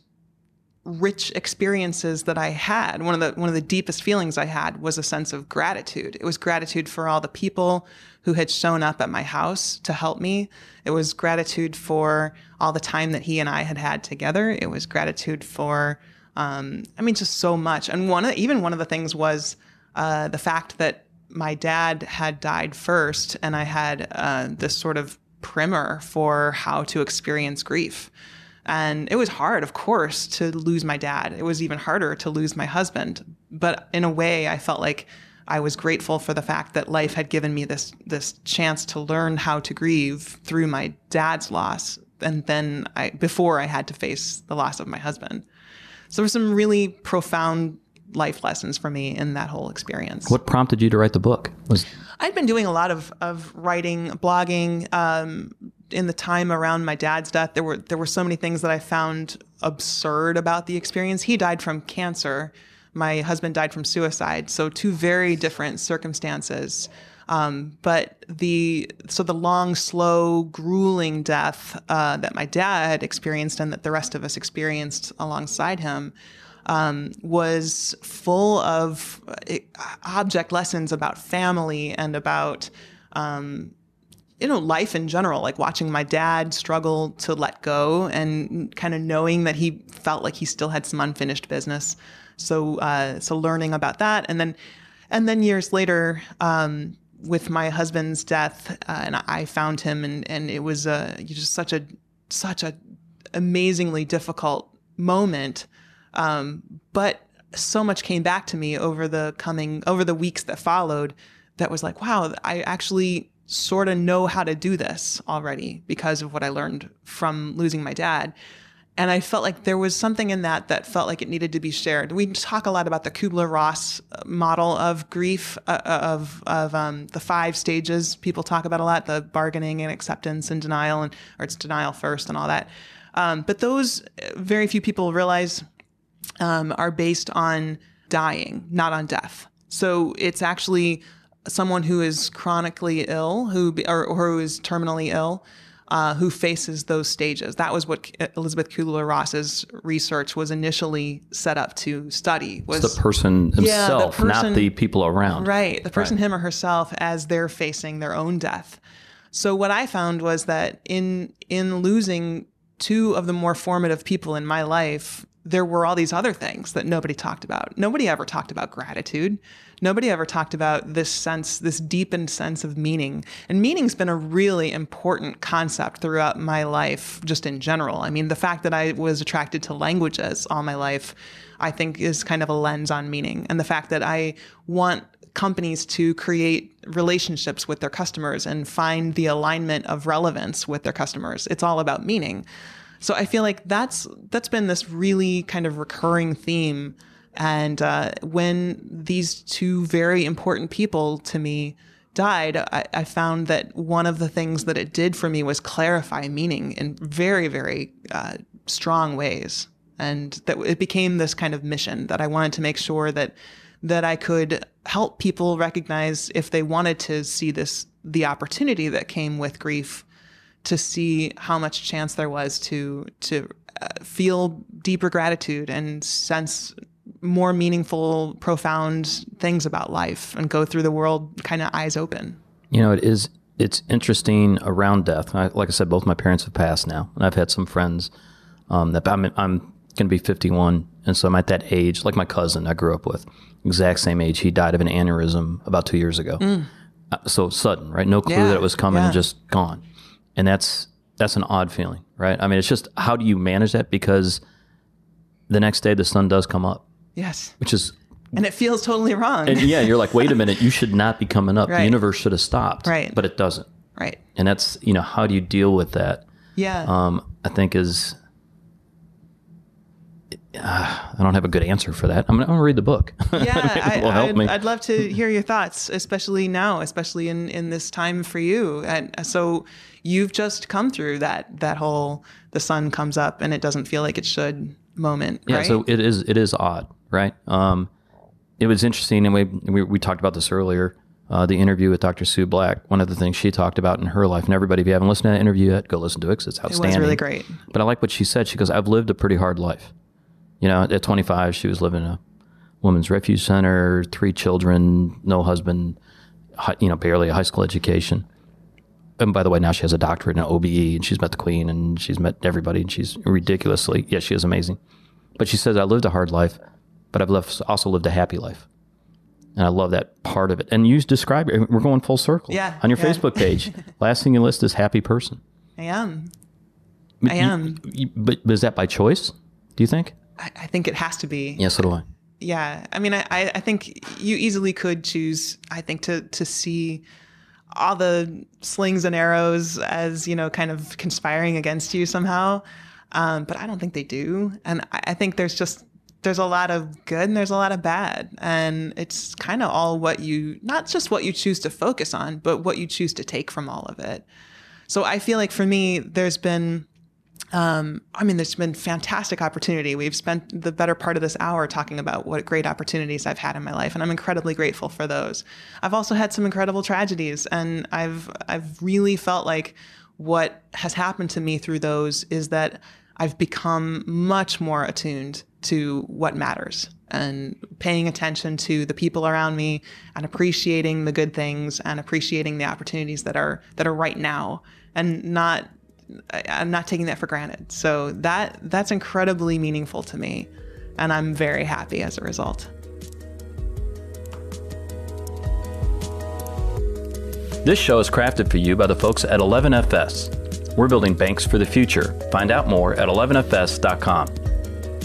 rich experiences that I had, one of the one of the deepest feelings I had was a sense of gratitude. It was gratitude for all the people who had shown up at my house to help me. It was gratitude for all the time that he and I had had together. It was gratitude for, um, I mean, just so much. And one, of, even one of the things was uh, the fact that my dad had died first, and I had uh, this sort of primer for how to experience grief. And it was hard, of course, to lose my dad. It was even harder to lose my husband. But in a way, I felt like I was grateful for the fact that life had given me this this chance to learn how to grieve through my dad's loss, and then I before I had to face the loss of my husband. So there were some really profound life lessons for me in that whole experience. What prompted you to write the book? Was I'd been doing a lot of, of writing, blogging. Um, in the time around my dad's death, there were there were so many things that I found absurd about the experience. He died from cancer. My husband died from suicide. So two very different circumstances. Um, but the so the long, slow, grueling death uh, that my dad experienced and that the rest of us experienced alongside him um, was full of uh, object lessons about family and about um, you know life in general like watching my dad struggle to let go and kind of knowing that he felt like he still had some unfinished business. So uh, so learning about that. And then and then years later um, with my husband's death uh, and I found him and and it was uh, just such a such a amazingly difficult moment. Um, but so much came back to me over the coming over the weeks that followed that was like, wow, I actually sort of know how to do this already because of what I learned from losing my dad. And I felt like there was something in that that felt like it needed to be shared. We talk a lot about the Kubler Ross model of grief, uh, uh, of of um, the five stages people talk about a lot: the bargaining and acceptance and denial, and or it's denial first and all that. Um, but those very few people realize um, are based on dying, not on death. So it's actually someone who is chronically ill, who or, or who is terminally ill, uh, who faces those stages. That was what Elizabeth Kubler Ross's research was initially set up to study. Was it's the person himself, yeah, the person, not the people around. Right, the person, right. him or herself, as they're facing their own death. So what I found was that in in losing two of the more formative people in my life, there were all these other things that nobody talked about. Nobody ever talked about gratitude. Nobody ever talked about this sense, this deepened sense of meaning. And meaning's been a really important concept throughout my life, just in general. I mean, the fact that I was attracted to languages all my life, I think is kind of a lens on meaning. And the fact that I want companies to create relationships with their customers and find the alignment of relevance with their customers. It's all about meaning. So I feel like that's that's been this really kind of recurring theme. And uh, when these two very important people to me died, I, I, found that one of the things that it did for me was clarify meaning in very, very uh, strong ways. And that it became this kind of mission that I wanted to make sure that that I could help people recognize if they wanted to see this the opportunity that came with grief to see how much chance there was to to uh, feel deeper gratitude and sense more meaningful profound things about life and go through the world kind of eyes open. You know it is it's interesting around death. I, like i said both my parents have passed now and i've had some friends um, that i'm, I'm going to be 51 and so i'm at that age like my cousin i grew up with exact same age he died of an aneurysm about two years ago. Mm. uh, so sudden right? No clue yeah, that it was coming yeah. just gone and that's that's an odd feeling, right? I mean, it's just how do you manage that because the next day the sun does come up. Yes. Which is and it feels totally wrong. And yeah, you're like, wait a minute, you should not be coming up. Right. The universe should have stopped. Right. But it doesn't. Right. And that's, you know, how do you deal with that? Yeah. Um, I think is uh, I don't have a good answer for that. I'm, gonna read the book. Yeah, I, would I'd love to hear your thoughts, especially now, especially in in this time for you. And so you've just come through that that whole the sun comes up and it doesn't feel like it should moment. Yeah, right? so it is it is odd, right? Um, it was interesting, and we we, we talked about this earlier. Uh, the interview with Dr. Sue Black, one of the things she talked about in her life, and everybody, if you haven't listened to that interview yet, go listen to it because it's outstanding. It was really great. But I like what she said. She goes, I've lived a pretty hard life. You know, at 25, she was living in a women's refuge center, three children, no husband, you know, barely a high school education. And by the way, now she has a doctorate in OBE and she's met the queen and she's met everybody and she's ridiculously, yes, she is amazing. But she says, I lived a hard life, but I've left, also lived a happy life. And I love that part of it. And you describe it. We're going full circle. Yeah. On your yeah. Facebook page, last thing you list is happy person. I am. I am. You, but is that by choice? Do you think? I, I think it has to be. Yes, so do I. Yeah, I mean, I, I think you easily could choose. I think to to see all the slings and arrows as you know, kind of conspiring against you somehow. Um, but I don't think they do, and I, I think there's just there's a lot of good and there's a lot of bad and it's kind of all what you not just what you choose to focus on but what you choose to take from all of it so i feel like for me there's been um, I mean, there's been fantastic opportunity. We've spent the better part of this hour talking about what great opportunities I've had in my life, and I'm incredibly grateful for those. I've also had some incredible tragedies, and I've I've really felt like what has happened to me through those is that I've become much more attuned to what matters and paying attention to the people around me and appreciating the good things and appreciating the opportunities that are that are right now and not I'm not taking that for granted. So that that's incredibly meaningful to me, and I'm very happy as a result. This show is crafted for you by the folks at 11FS. We're building banks for the future. Find out more at 11fs.com.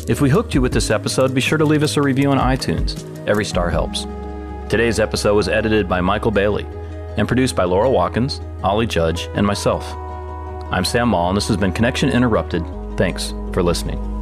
If we hooked you with this episode, be sure to leave us a review on iTunes. Every star helps. Today's episode was edited by Michael Bailey and produced by Laura Watkins, Ollie Judge, and myself. I'm Sam Maule, and this has been Connection Interrupted. Thanks for listening.